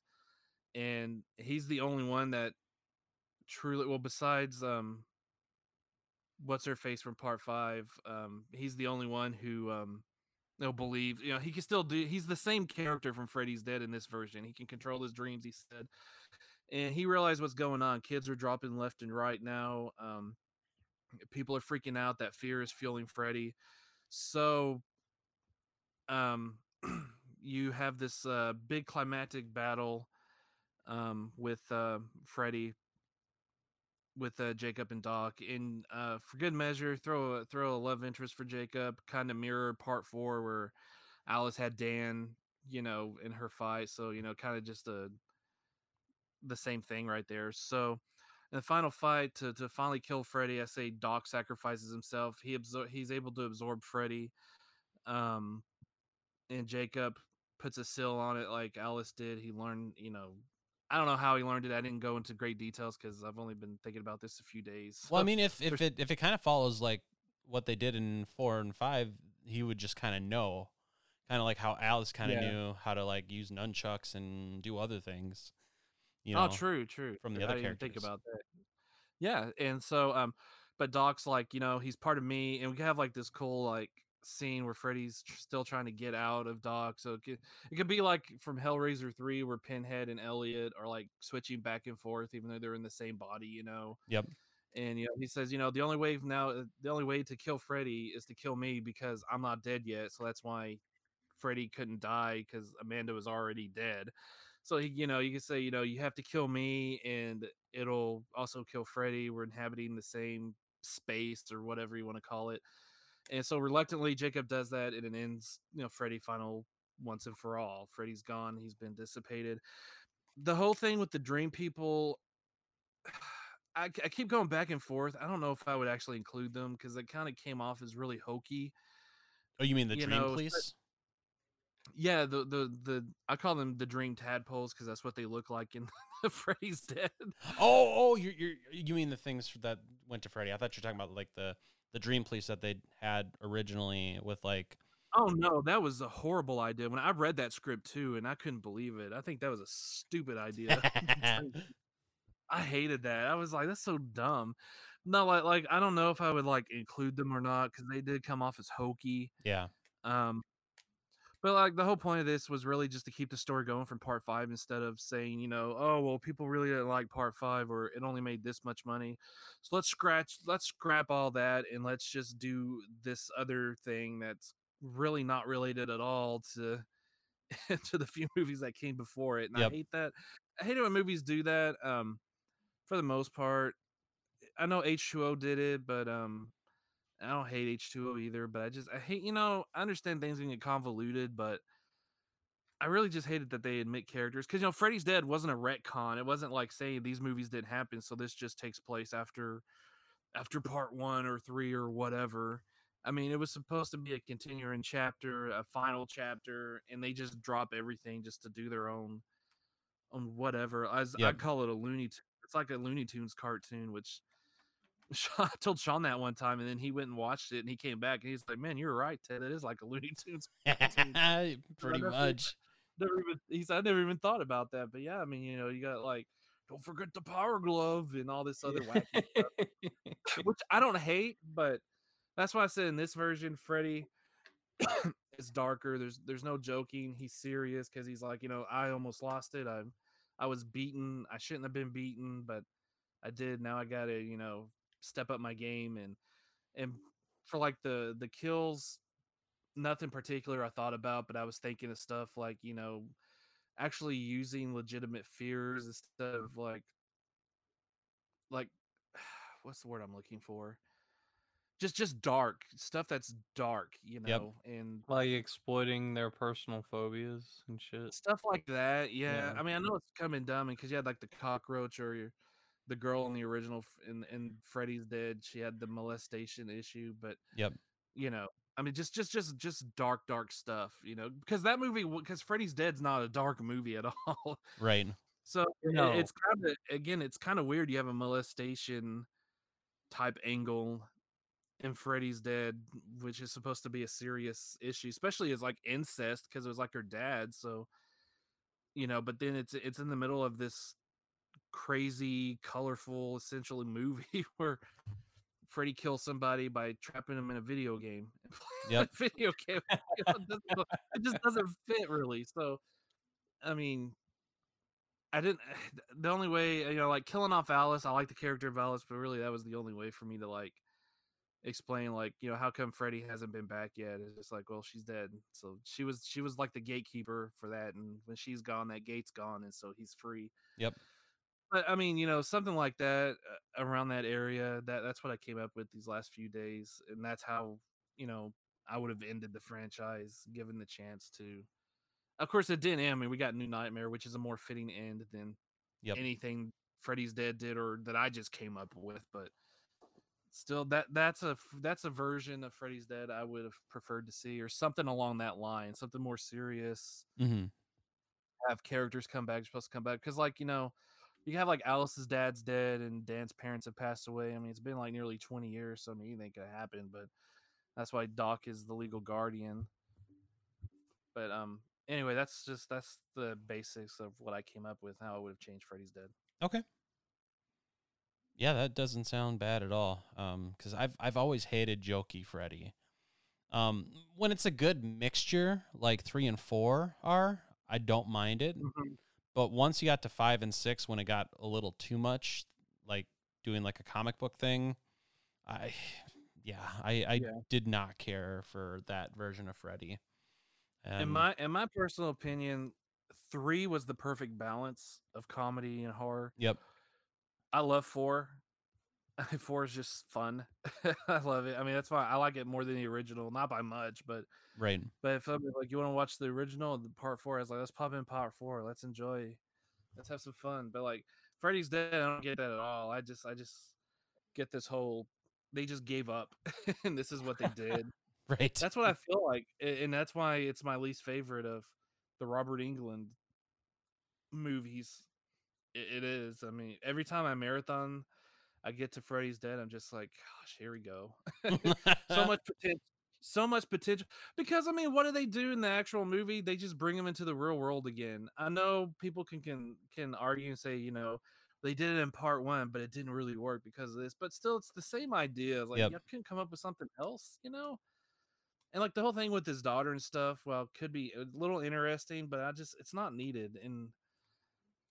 and he's the only one that truly well besides um what's her face from part five um he's the only one who um they'll believe you know he can still do he's the same character from freddy's dead in this version he can control his dreams he said and he realized what's going on kids are dropping left and right now um people are freaking out that fear is fueling freddy so um you have this uh big climactic battle um with uh freddy with uh, Jacob and Doc. And uh, for good measure, throw a throw a love interest for Jacob, kind of mirror part four where Alice had Dan, you know, in her fight. So you know, kind of just a the same thing right there. So in the final fight to to finally kill Freddy, I say Doc sacrifices himself. He absor- he's able to absorb Freddy. Um, and Jacob puts a seal on it like Alice did. He learned, you know, I don't know how he learned it. I didn't go into great details because I've only been thinking about this a few days. Well, I mean, if if it if it kind of follows like what they did in four and five, he would just kind of know, kind of like how Alice kind of Yeah. knew how to like use nunchucks and do other things. You know, oh, true, true. from the other I didn't even think about that. Yeah, and so um, but Doc's like, you know, he's part of me, and we have like this cool like scene where Freddy's tr- still trying to get out of Doc. So it could, it could be like from Hellraiser three, where Pinhead and Elliot are like switching back and forth, even though they're in the same body, you know. Yep. And you know, he says, you know, the only way now, uh, the only way to kill Freddy is to kill me because I'm not dead yet. So that's why Freddy couldn't die because Amanda was already dead. So he, you know, you can say, you know, you have to kill me, and it'll also kill Freddy. We're inhabiting the same space or whatever you want to call it. And so reluctantly, Jacob does that, and it ends, you know, Freddy final once and for all. Freddy's gone. He's been dissipated. The whole thing with the dream people, I, I keep going back and forth. I don't know if I would actually include them because it kind of came off as really hokey. Oh, you mean the you Dream know, Police? Yeah, the the the I call them the dream tadpoles because that's what they look like in the Freddy's Dead. Oh, oh, you're, you're you mean the things that went to Freddy? I thought you were talking about like the the Dream Police that they had originally with like. Oh no, that was a horrible idea. When I read that script too, and I couldn't believe it. I think that was a stupid idea. I hated that. I was like, that's so dumb. No, like like I don't know if I would like include them or not because they did come off as hokey. yeah, Um, but like the whole point of this was really just to keep the story going from part five instead of saying, you know, oh well, people really didn't like part five or it only made this much money. So let's scratch, let's scrap all that and let's just do this other thing that's really not related at all to to the few movies that came before it. And Yep. I hate that. I hate it when movies do that. Um, for the most part, I know H2O did it, but um, I don't hate H2O either, but I just I hate you know I understand things can get convoluted, but I really just hated that they admit characters because you know Freddy's Dead wasn't a retcon. It wasn't like saying these movies didn't happen, so this just takes place after after part one or three or whatever. I mean, it was supposed to be a continuing chapter, a final chapter, and they just drop everything just to do their own on whatever. As I Yep. call it a Looney. T- it's like a Looney Tunes cartoon, which I told Sean that one time, and then he went and watched it, and he came back, and he's like, "Man, you're right, Ted. It is like a Looney Tunes." pretty much. Never even he said I never even thought about that, but yeah, I mean, you know, you got like, don't forget the Power Glove and all this other wacky stuff, which I don't hate, but that's why I said in this version, Freddy is darker. There's there's no joking. He's serious because he's like, you know, I almost lost it. I I was beaten. I shouldn't have been beaten, but I did. Now I gotta, you know, step up my game and and for like the the kills, nothing particular I thought about, but I was thinking of stuff like, you know, actually using legitimate fears instead of like like what's the word I'm looking for? Just just dark stuff that's dark, you know, Yep. and like exploiting their personal phobias and shit. stuff like that. Yeah, Yeah. I mean, I know it's coming dumb because you had like the cockroach or your, the girl in the original in in mm. Freddy's Dead. She had the molestation issue, but Yep. you know, I mean, just just just just dark dark stuff, you know, because that movie because Freddy's Dead's not a dark movie at all. Right. So No. it's kind of again, it's kind of weird. You have a molestation type angle in Freddy's Dead, which is supposed to be a serious issue, especially as like incest because it was like her dad. So you know, but then it's it's in the middle of this crazy, colorful, essentially movie where Freddy kills somebody by trapping him in a video game. Yep. video game. you know, it, doesn't- it just doesn't fit really. So, I mean, I didn't. The only way, you know, like killing off Alice, I like the character of Alice, but really that was the only way for me to like explain, like, you know, how come Freddy hasn't been back yet? It's just like, well, she's dead. So she was, she was like the gatekeeper for that, and when she's gone, that gate's gone, and so he's free. Yep. But I mean, you know, something like that uh, around that area. That that's what I came up with these last few days, and that's how you know I would have ended the franchise given the chance to. Of course, it didn't end. I mean, we got New Nightmare, which is a more fitting end than Yep. anything Freddy's Dead did or that I just came up with. But still, that that's a that's a version of Freddy's Dead I would have preferred to see, or something along that line, something more serious. hmm Have characters come back, supposed to come back, because like you know, you have like Alice's dad's dead and Dan's parents have passed away. I mean, it's been like nearly twenty years, so I mean, anything could happen, but that's why Doc is the legal guardian. But um, anyway, that's just that's the basics of what I came up with. How I would have changed Freddy's Dead. Okay. Yeah, that doesn't sound bad at all. Um, because I've I've always hated jokey Freddy. Um, when it's a good mixture, like three and four are, I don't mind it. But once you got to five and six, when it got a little too much, like doing like a comic book thing, I, yeah, I I Yeah. did not care for that version of Freddy. in um, my in my personal opinion, three was the perfect balance of comedy and horror. yep, I love four. four is just fun. I love it. I mean, that's why I like it more than the original, not by much, but right, but if um, I'm like you want to watch the original, the part four, I was like, let's pop in part four. Let's enjoy. Let's have some fun. But like Freddy's Dead, I don't get that at all. I just I just get this whole they just gave up and this is what they did. right. That's what I feel like, and that's why it's my least favorite of the Robert Englund movies. It, it is. I mean, every time I marathon, I get to Freddy's Dead. I'm just like, gosh, here we go. so much potential. So much potential because I mean, what do they do in the actual movie? They just bring them into the real world again. I know people can can can argue and say, you know, they did it in part one, but it didn't really work because of this. But still, it's the same idea. Like Yep. you couldn't come up with something else, you know? And like the whole thing with his daughter and stuff, well, could be a little interesting, but I just it's not needed. And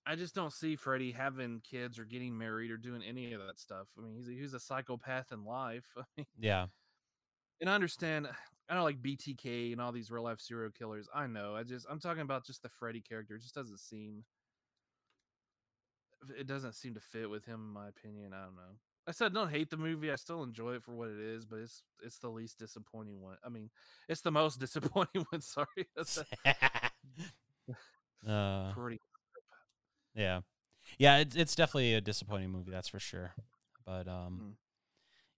I just don't see Freddy having kids or getting married or doing any of that stuff. I mean, he's a, he's a psychopath in life. I mean, yeah, and I understand. I don't like BTK and all these real life serial killers. I know. I just I'm talking about just the Freddy character. It just doesn't seem. It doesn't seem to fit with him, in my opinion. I don't know. I said don't hate the movie. I still enjoy it for what it is, but it's it's the least disappointing one. I mean, it's the most disappointing one. Sorry, that's uh, pretty. Yeah, yeah, it's it's definitely a disappointing movie, that's for sure. But um, Mm.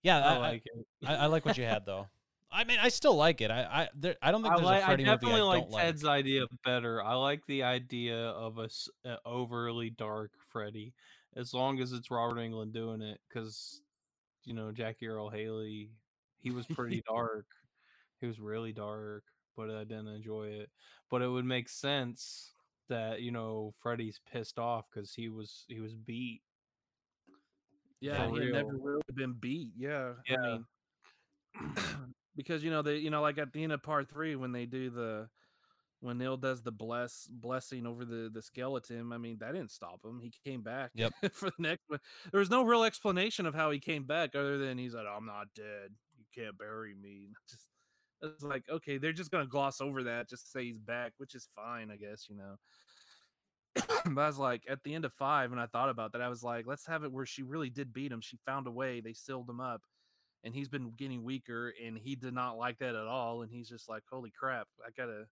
yeah, I, I I, like it. I, I like what you had though. I mean, I still like it. I I there, I don't think I, there's like, a I Freddy movie I definitely like don't like. Ted's idea better. I like the idea of a s- a overly dark Freddy, as long as it's Robert Englund doing it, because you know Jackie Earle Haley, he was pretty dark. He was really dark, but I didn't enjoy it. But it would make sense that you know Freddy's pissed off because he was he was beat. Yeah, he had never really been beat. Yeah, Yeah. I mean, because you know they, you know, like at the end of part three when they do the, when Neil does the bless blessing over the the skeleton. I mean, that didn't stop him. He came back. Yep. for the next one, there was no real explanation of how he came back other than he's like, "I'm not dead. You can't bury me." Just it's like okay, they're just gonna gloss over that, just to say he's back, which is fine, I guess. You know. but I was like, at the end of five, and I thought about that, I was like, let's have it where she really did beat him. She found a way. They sealed him up, and he's been getting weaker, and he did not like that at all. And he's just like, holy crap, I gotta,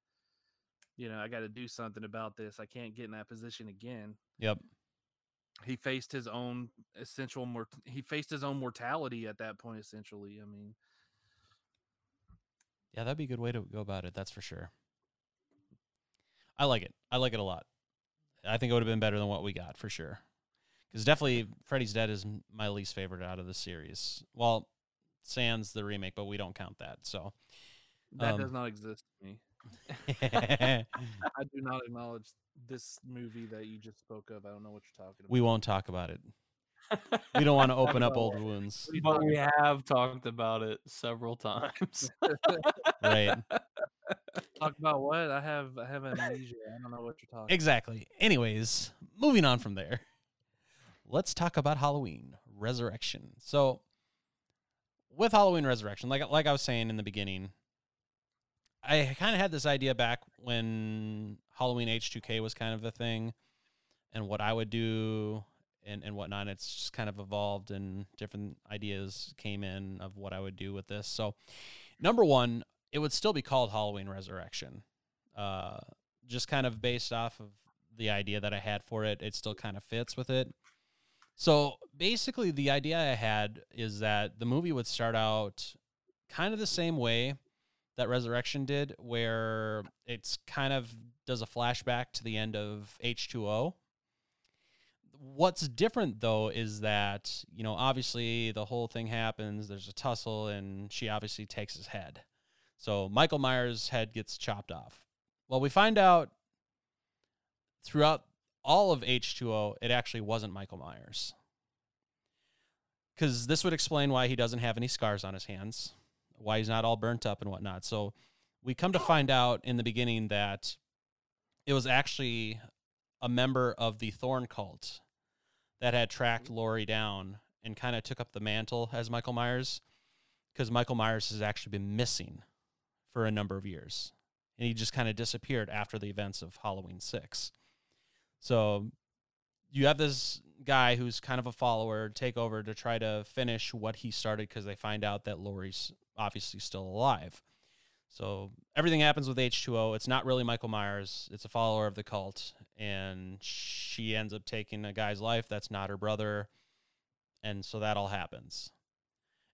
you know, I gotta do something about this. I can't get in that position again. Yep. He faced his own essential mort. He faced his own mortality at that point. Essentially, I mean, Yeah, that'd be a good way to go about it. That's for sure. I like it. I like it a lot. I think it would have been better than what we got for sure. Because definitely, Freddy's Dead is my least favorite out of the series. Well, Sans the remake, but we don't count that. So that Um, does not exist to me. I do not acknowledge this movie that you just spoke of. I don't know what you're talking about. we won't talk about it. We don't want to open up old wounds. but we have talked about it several times. Right. Talk about what? I have I have amnesia. I don't know what you're talking. Exactly. Anyways, moving on from there. Let's talk about Halloween Resurrection. So, with Halloween Resurrection, like like I was saying in the beginning, I kind of had this idea back when Halloween H2K was kind of a thing, and what I would do and, and whatnot. It's just kind of evolved and different ideas came in of what I would do with this. So, number one, it would still be called Halloween Resurrection. Uh, just kind of based off of the idea that I had for it, it still kind of fits with it. So basically, the idea I had is that the movie would start out kind of the same way that Resurrection did, where it's kind of does a flashback to the end of H2O. What's different though is that, you know, obviously the whole thing happens, there's a tussle, and she obviously takes his head. So Michael Myers' head gets chopped off. Well, we find out throughout all of H2O, it actually wasn't Michael Myers. Because this would explain why he doesn't have any scars on his hands, why he's not all burnt up and whatnot. So we come to find out in the beginning that it was actually a member of the Thorn cult that had tracked mm-hmm. Laurie down and kind of took up the mantle as Michael Myers because Michael Myers has actually been missing for a number of years. And he just kind of disappeared after the events of Halloween 6. So you have this guy who's kind of a follower take over to try to finish what he started because they find out that Laurie's obviously still alive. So everything happens with H2O. It's not really Michael Myers, it's a follower of the cult. And she ends up taking a guy's life that's not her brother. And so that all happens.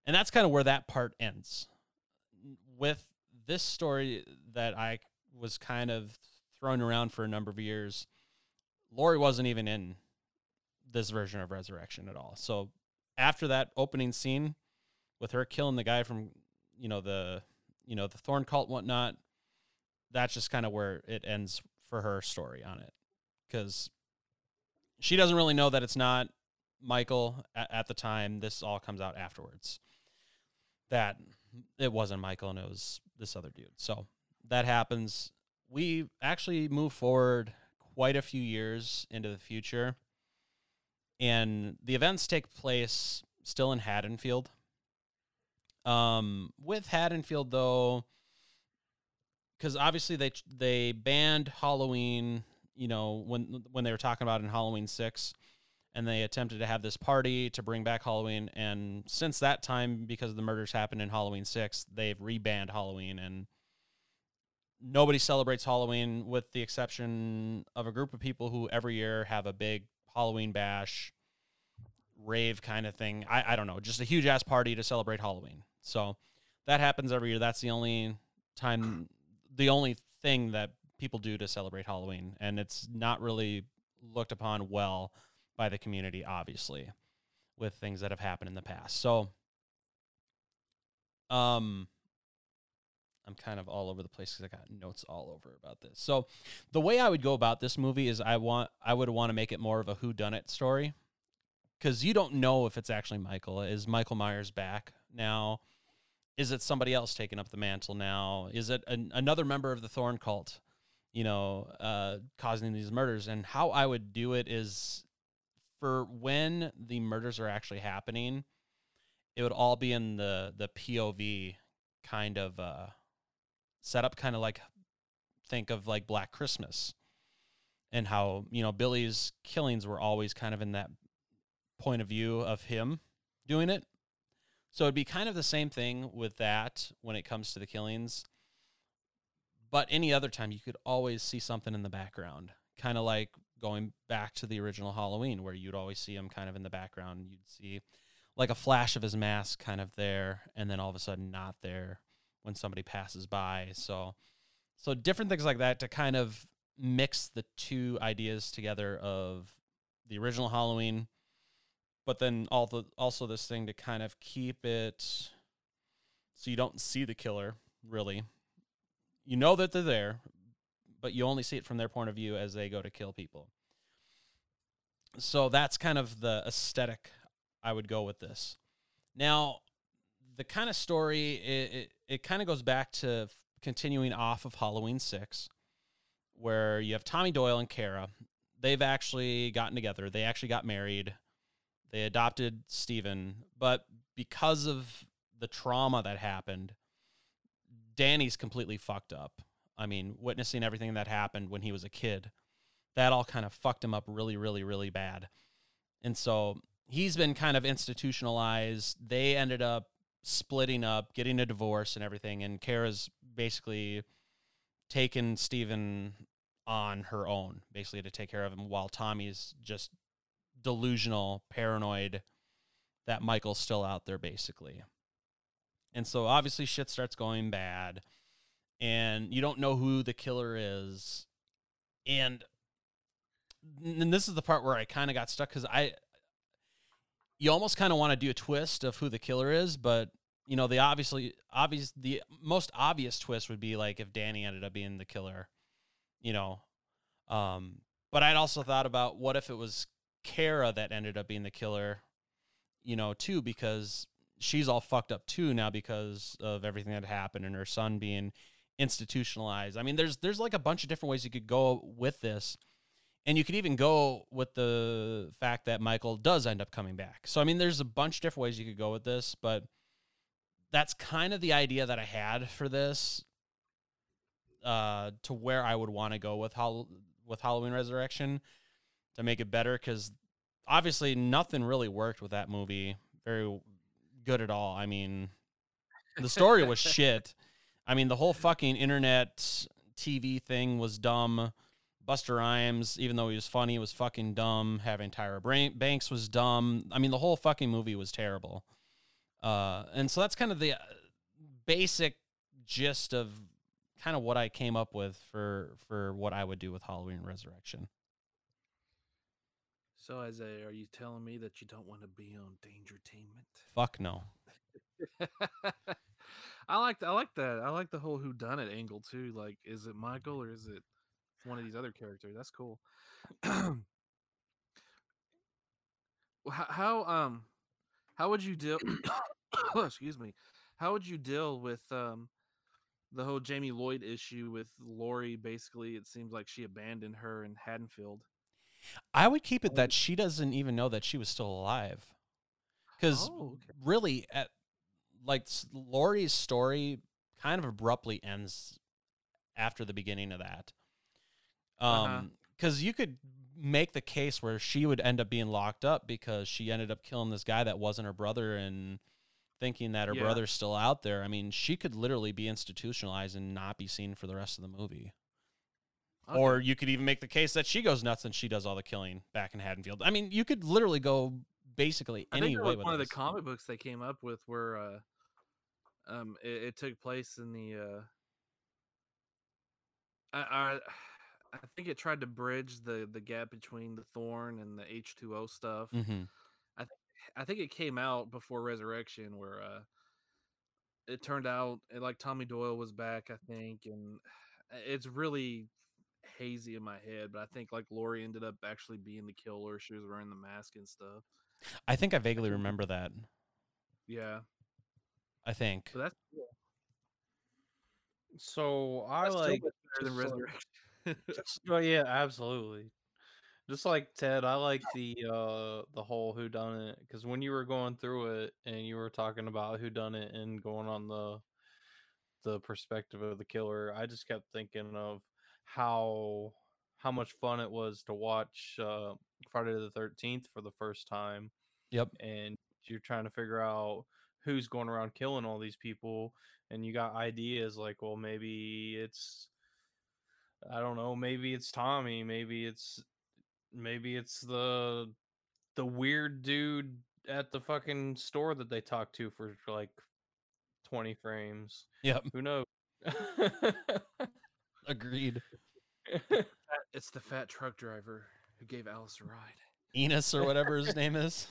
And that's kind of where that part ends. With this story that I was kind of thrown around for a number of years, Laurie wasn't even in this version of Resurrection at all. So after that opening scene with her killing the guy from, you know, the you know, the Thorn cult whatnot, that's just kind of where it ends for her story on it. Because she doesn't really know that it's not Michael at, at the time. This all comes out afterwards. That it wasn't Michael and it was this other dude. So that happens. We actually move forward quite a few years into the future. And the events take place still in Haddonfield. Um, with Haddonfield though, because obviously they they banned Halloween. You know when when they were talking about in Halloween six, and they attempted to have this party to bring back Halloween. And since that time, because the murders happened in Halloween six, they've rebanned Halloween and nobody celebrates Halloween with the exception of a group of people who every year have a big Halloween bash, rave kind of thing. I, I don't know, just a huge ass party to celebrate Halloween. So that happens every year. That's the only time, the only thing that people do to celebrate Halloween. And it's not really looked upon well by the community, obviously, with things that have happened in the past. So, um, I'm kind of all over the place because I got notes all over about this. So, the way I would go about this movie is I want I would want to make it more of a who done it story because you don't know if it's actually Michael. Is Michael Myers back now? Is it somebody else taking up the mantle now? Is it an, another member of the Thorn cult, you know, uh, causing these murders? And how I would do it is for when the murders are actually happening, it would all be in the the POV kind of uh, setup, kind of like think of like Black Christmas, and how you know Billy's killings were always kind of in that point of view of him doing it. So it'd be kind of the same thing with that when it comes to the killings. But any other time, you could always see something in the background, kind of like going back to the original Halloween, where you'd always see him kind of in the background. You'd see like a flash of his mask kind of there, and then all of a sudden not there when somebody passes by. So, so different things like that to kind of mix the two ideas together of the original Halloween, but then all the also this thing to kind of keep it so you don't see the killer really. You know that they're there, but you only see it from their point of view as they go to kill people. So that's kind of the aesthetic I would go with this. Now, the kind of story it it, it kind of goes back to continuing off of Halloween 6 where you have Tommy Doyle and Kara. They've actually gotten together. They actually got married. They adopted Steven, but because of the trauma that happened, Danny's completely fucked up. I mean, witnessing everything that happened when he was a kid, that all kind of fucked him up really, really, really bad. And so he's been kind of institutionalized. They ended up splitting up, getting a divorce and everything. And Kara's basically taken Steven on her own, basically to take care of him, while Tommy's just delusional, paranoid that Michael's still out there, basically. And so obviously shit starts going bad, and you don't know who the killer is. And and this is the part where I kind of got stuck because I, you almost kind of want to do a twist of who the killer is, but you know the obviously obvious the most obvious twist would be like if Danny ended up being the killer, you know. Um, but I'd also thought about what if it was Kara that ended up being the killer, you know, too, because she's all fucked up too now because of everything that happened and her son being institutionalized. I mean, there's there's like a bunch of different ways you could go with this. And you could even go with the fact that Michael does end up coming back. So I mean, there's a bunch of different ways you could go with this, but that's kind of the idea that I had for this. Uh, to where I would want to go with Hall- with Halloween Resurrection to make it better, because obviously nothing really worked with that movie very good at all. I mean, the story was shit. I mean, the whole fucking internet TV thing was dumb. Busta Rhymes, even though he was funny, was fucking dumb. Having Tyra Banks was dumb. I mean, the whole fucking movie was terrible. Uh, and so that's kind of the uh, basic gist of kind of what I came up with for for what I would do with Halloween Resurrection. So Isaiah, are you telling me that you don't want to be on Dangertainment? Fuck no. I like I like that. I like the whole who done it angle too. Like, is it Michael or is it one of these other characters? That's cool. how, how um how would you deal? excuse me. How would you deal with um the whole Jamie Lloyd issue with Laurie? Basically, it seems like she abandoned her in Haddonfield. I would keep it that she doesn't even know that she was still alive. Because Oh, okay. really, at like s- Laurie's story kind of abruptly ends after the beginning of that. Uh-huh. Um, because you could make the case where she would end up being locked up because she ended up killing this guy that wasn't her brother and thinking that her Yeah. brother's still out there. I mean, she could literally be institutionalized and not be seen for the rest of the movie. Or you could even make the case that she goes nuts and she does all the killing back in Haddonfield. I mean, you could literally go basically I any way with one of the comic books they came up with where uh um it, it took place in the uh I, I I think it tried to bridge the the gap between the Thorn and the H2O stuff. hmm I think it came out before Resurrection where uh it turned out eh, like Tommy Doyle was back, I think, and it's really hazy in my head, but I think like Laurie ended up actually being the killer. She was wearing the mask and stuff. I think I vaguely remember that. Yeah. I think. So that's cool. So I That's so like much better than like- Resurrection. Just- oh yeah, absolutely. Just like Ted, I like the uh the whole who done it because when you were going through it and you were talking about who done it and going on the the perspective of the killer, I just kept thinking of how how much fun it was to watch uh Friday the 13th for the first time Yep. and you're trying to figure out who's going around killing all these people and you got ideas like well maybe it's i don't know maybe it's tommy maybe it's maybe it's the the weird dude at the fucking store that they talked to for like 20 frames Yep. who knows Agreed. It's the fat truck driver who gave Alice a ride. Enos or whatever his name is.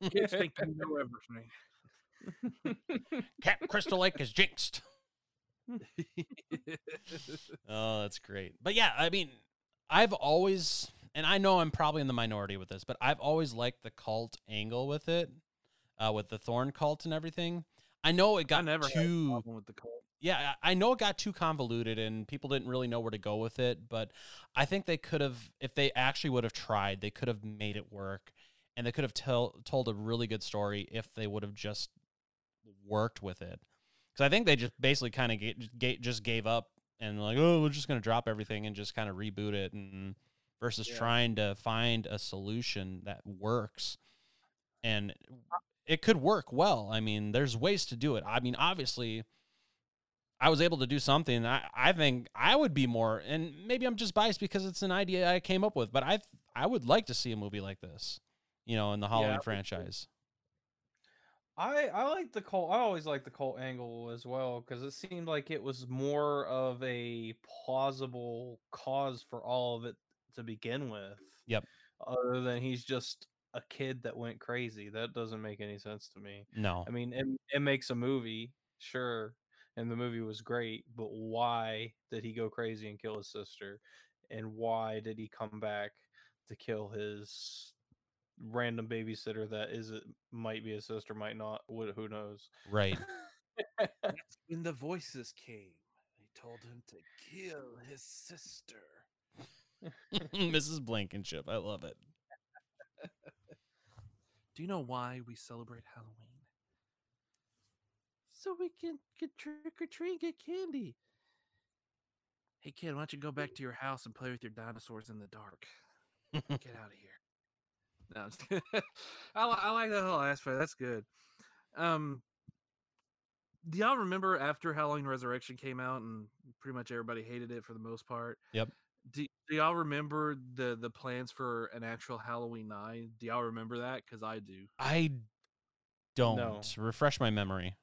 Can't speak to me, no everything. Camp Crystal Lake is jinxed. Oh, that's great. But yeah, I mean, I've always, and I know I'm probably in the minority with this, but I've always liked the cult angle with it, uh, with the Thorn cult and everything. I know it I got never had a too problem with the cult. Yeah, I know it got too convoluted and people didn't really know where to go with it, but I think they could have, if they actually would have tried, they could have made it work and they could have tell, told a really good story if they would have just worked with it. Because I think they just basically kind of ga- just gave up and like, oh, we're just going to drop everything and just kind of reboot it and versus Yeah. trying to find a solution that works. And it could work well. I mean, there's ways to do it. I mean, obviously, I was able to do something. I, I think I would be more, and maybe I'm just biased because it's an idea I came up with, but I I would like to see a movie like this, you know, in the Halloween too. franchise. I I like the cult. I always like the cult angle as well because it seemed like it was more of a plausible cause for all of it to begin with. Yep. Other than he's just a kid that went crazy. That doesn't make any sense to me. No, I mean, it, it makes a movie, sure, and the movie was great, but why did he go crazy and kill his sister? And why did he come back to kill his random babysitter that is it might be his sister, might not, wh- who knows? right. That's when the voices came. They told him to kill his sister. Mrs. Blankenship. I love it. Do you know why we celebrate Halloween? So we can get trick or treat, and get candy. Hey kid, why don't you go back to your house and play with your dinosaurs in the dark? Get out of here. No, I'm just kidding. I, I like that whole aspect. That's good. Um, do y'all remember after Halloween Resurrection came out and pretty much everybody hated it for the most part? Yep. Do, do y'all remember the the plans for an actual Halloween Nine? Do y'all remember that? Because I do. I don't. Refresh my memory.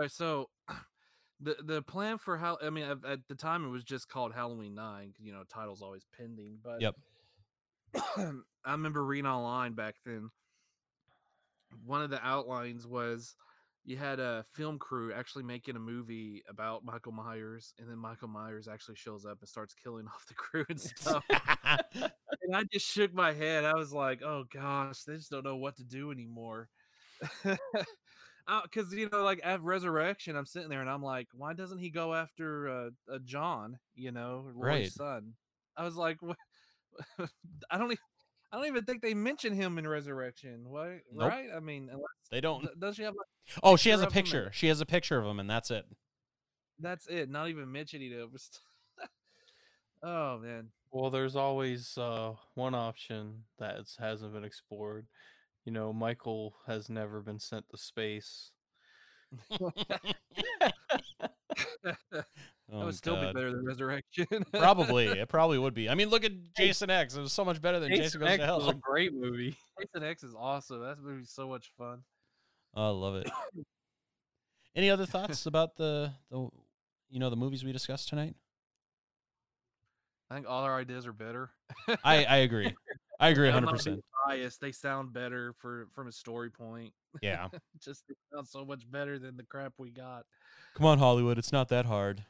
Right, so the the plan for how I mean at, at the time it was just called Halloween Nine. You know, title's always pending. But Yep. I remember reading online back then. One of the outlines was you had a film crew actually making a movie about Michael Myers, and then Michael Myers actually shows up and starts killing off the crew and stuff. and I just shook my head. I was like, "Oh gosh, they just don't know what to do anymore." Because you know, like at Resurrection, I'm sitting there and I'm like, "Why doesn't he go after uh, uh, John? You know, Laurie's Right. son?" I was like, "What?" I don't. e- I don't even think they mention him in Resurrection. What? Nope. Right? I mean, unless, they don't. th- does she have? Like, Oh, she has a of and- picture. She has a picture of him, and that's it. that's it. Not even mentioning it. was- oh man. Well, there's always uh, one option that hasn't been explored. You know, Michael has never been sent to space. that Oh, would still be better than Resurrection. Probably. It probably would be. I mean, look at Jason X. It was so much better than Jason, Jason Goes X to Hell. It was a great movie. Jason X is awesome. That movie's so much fun. Oh, I love it. Any other thoughts about the the you know the movies we discussed tonight? I think all our ideas are better. I I agree. I agree I'm 100. not percent being biased. They sound better for from a story point. Yeah. Just sound so much better than the crap we got. Come on, Hollywood. It's not that hard.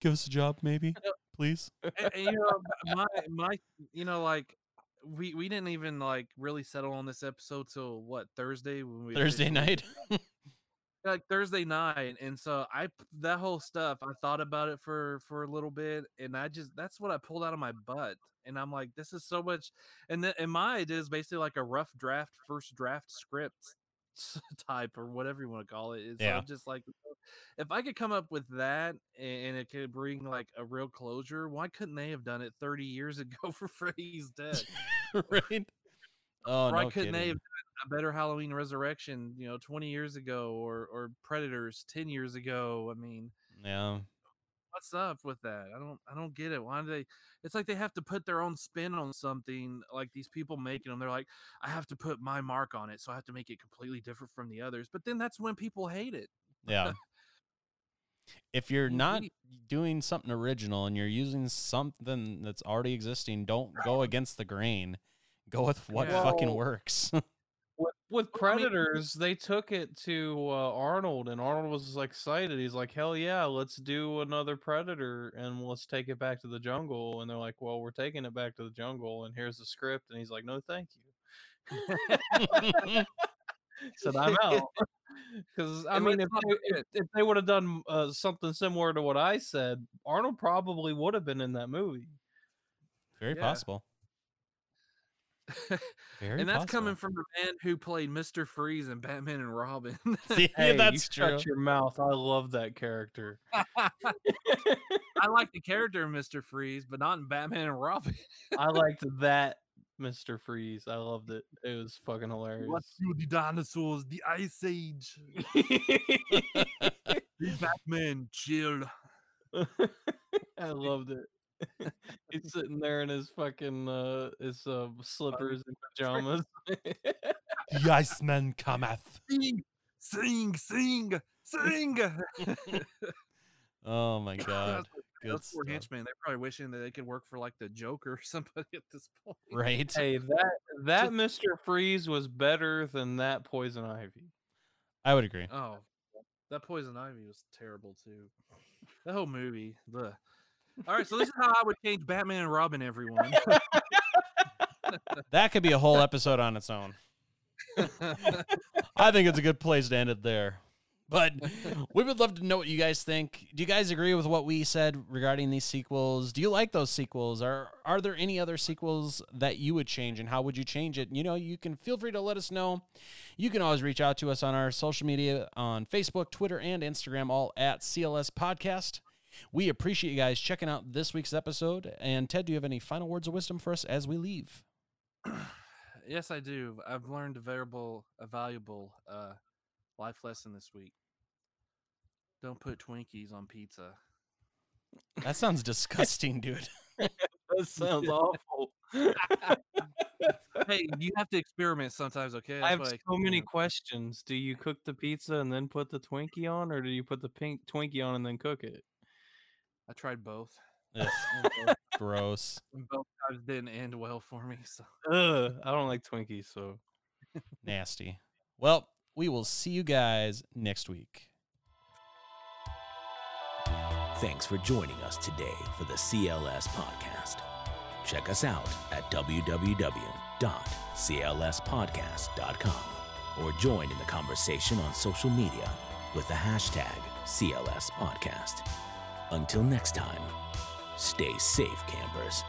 Give us a job, maybe, please. and, and, you know, my my you know like we we didn't even like really settle on this episode till what Thursday when we Thursday night. like Thursday night, and so I that whole stuff I thought about it for for a little bit, and I just that's what I pulled out of my butt, and I'm like, this is so much, and then and my idea is basically like a rough draft, first draft script type or whatever you want to call it. It's Yeah. I'm just like if I could come up with that and it could bring like a real closure, why couldn't they have done it 30 years ago for Freddy's Dead? right. Oh Why no couldn't they have kidding. A better Halloween Resurrection, you know, 20 years ago or or Predators 10 years ago? I mean, Yeah. what's up with that? I don't I don't get it. Why do they it's like they have to put their own spin on something like these people making them. They're like, I have to put my mark on it, so I have to make it completely different from the others. But then that's when people hate it. Yeah. If you're not doing something original and you're using something that's already existing, don't go against the grain. Go with what Yeah. fucking works. With, with Well, I mean- Predators, they took it to uh, Arnold, and Arnold was excited. He's like, "Hell yeah, let's do another Predator, and let's take it back to the jungle." And they're like, "Well, we're taking it back to the jungle, and here's the script." And he's like, "No, thank you." Said I'm out. Because I mean, if they, if they would have done uh, something similar to what I said, Arnold probably would have been in that movie. Very Yeah. possible. Very and that's possible. coming from the man who played Mister Freeze in Batman and Robin. See, Hey, that's you true. shut your mouth. I love that character. I like the character of Mister Freeze, but not in Batman and Robin. I liked that Mr. Freeze. I loved it. It was fucking hilarious. you, the dinosaurs? The Ice Age. Batman, chill. I loved it. He's sitting there in his fucking uh his uh slippers and pajamas. the Iceman cometh. Sing, sing, sing, sing. Oh my god. That's Good Those poor henchmen, they're probably wishing that they could work for like the Joker or somebody at this point. Right? hey, that that Mr. Freeze was better than that Poison Ivy. I would agree. Oh, that Poison Ivy was terrible too. That whole movie. The all right, so this is how I would change Batman and Robin. Everyone. That could be a whole episode on its own. I think it's a good place to end it there. But we would love to know what you guys think. Do you guys agree with what we said regarding these sequels? Do you like those sequels? Are are there any other sequels that you would change and how would you change it? You know, you can feel free to let us know. You can always reach out to us on our social media on Facebook, Twitter, and Instagram, all at CLS Podcast. We appreciate you guys checking out this week's episode. And Ted, do you have any final words of wisdom for us as we leave? yes, I do. I've learned a valuable, a valuable uh, life lesson this week. Don't put Twinkies on pizza. That sounds disgusting, dude. That sounds awful. hey, you have to experiment sometimes, okay? I That's have what so many you questions. Do you cook the pizza and then put the Twinkie on, or do you put the pink Twinkie on and then cook it? I tried both. Ugh, and both- gross. both times didn't end well for me. So Ugh, I don't like Twinkies, so Nasty. Well, we will see you guys next week. Thanks for joining us today for the CLS podcast. Check us out at www.clspodcast.com or join in the conversation on social media with the hashtag CLS Podcast. Until next time, stay safe, campers.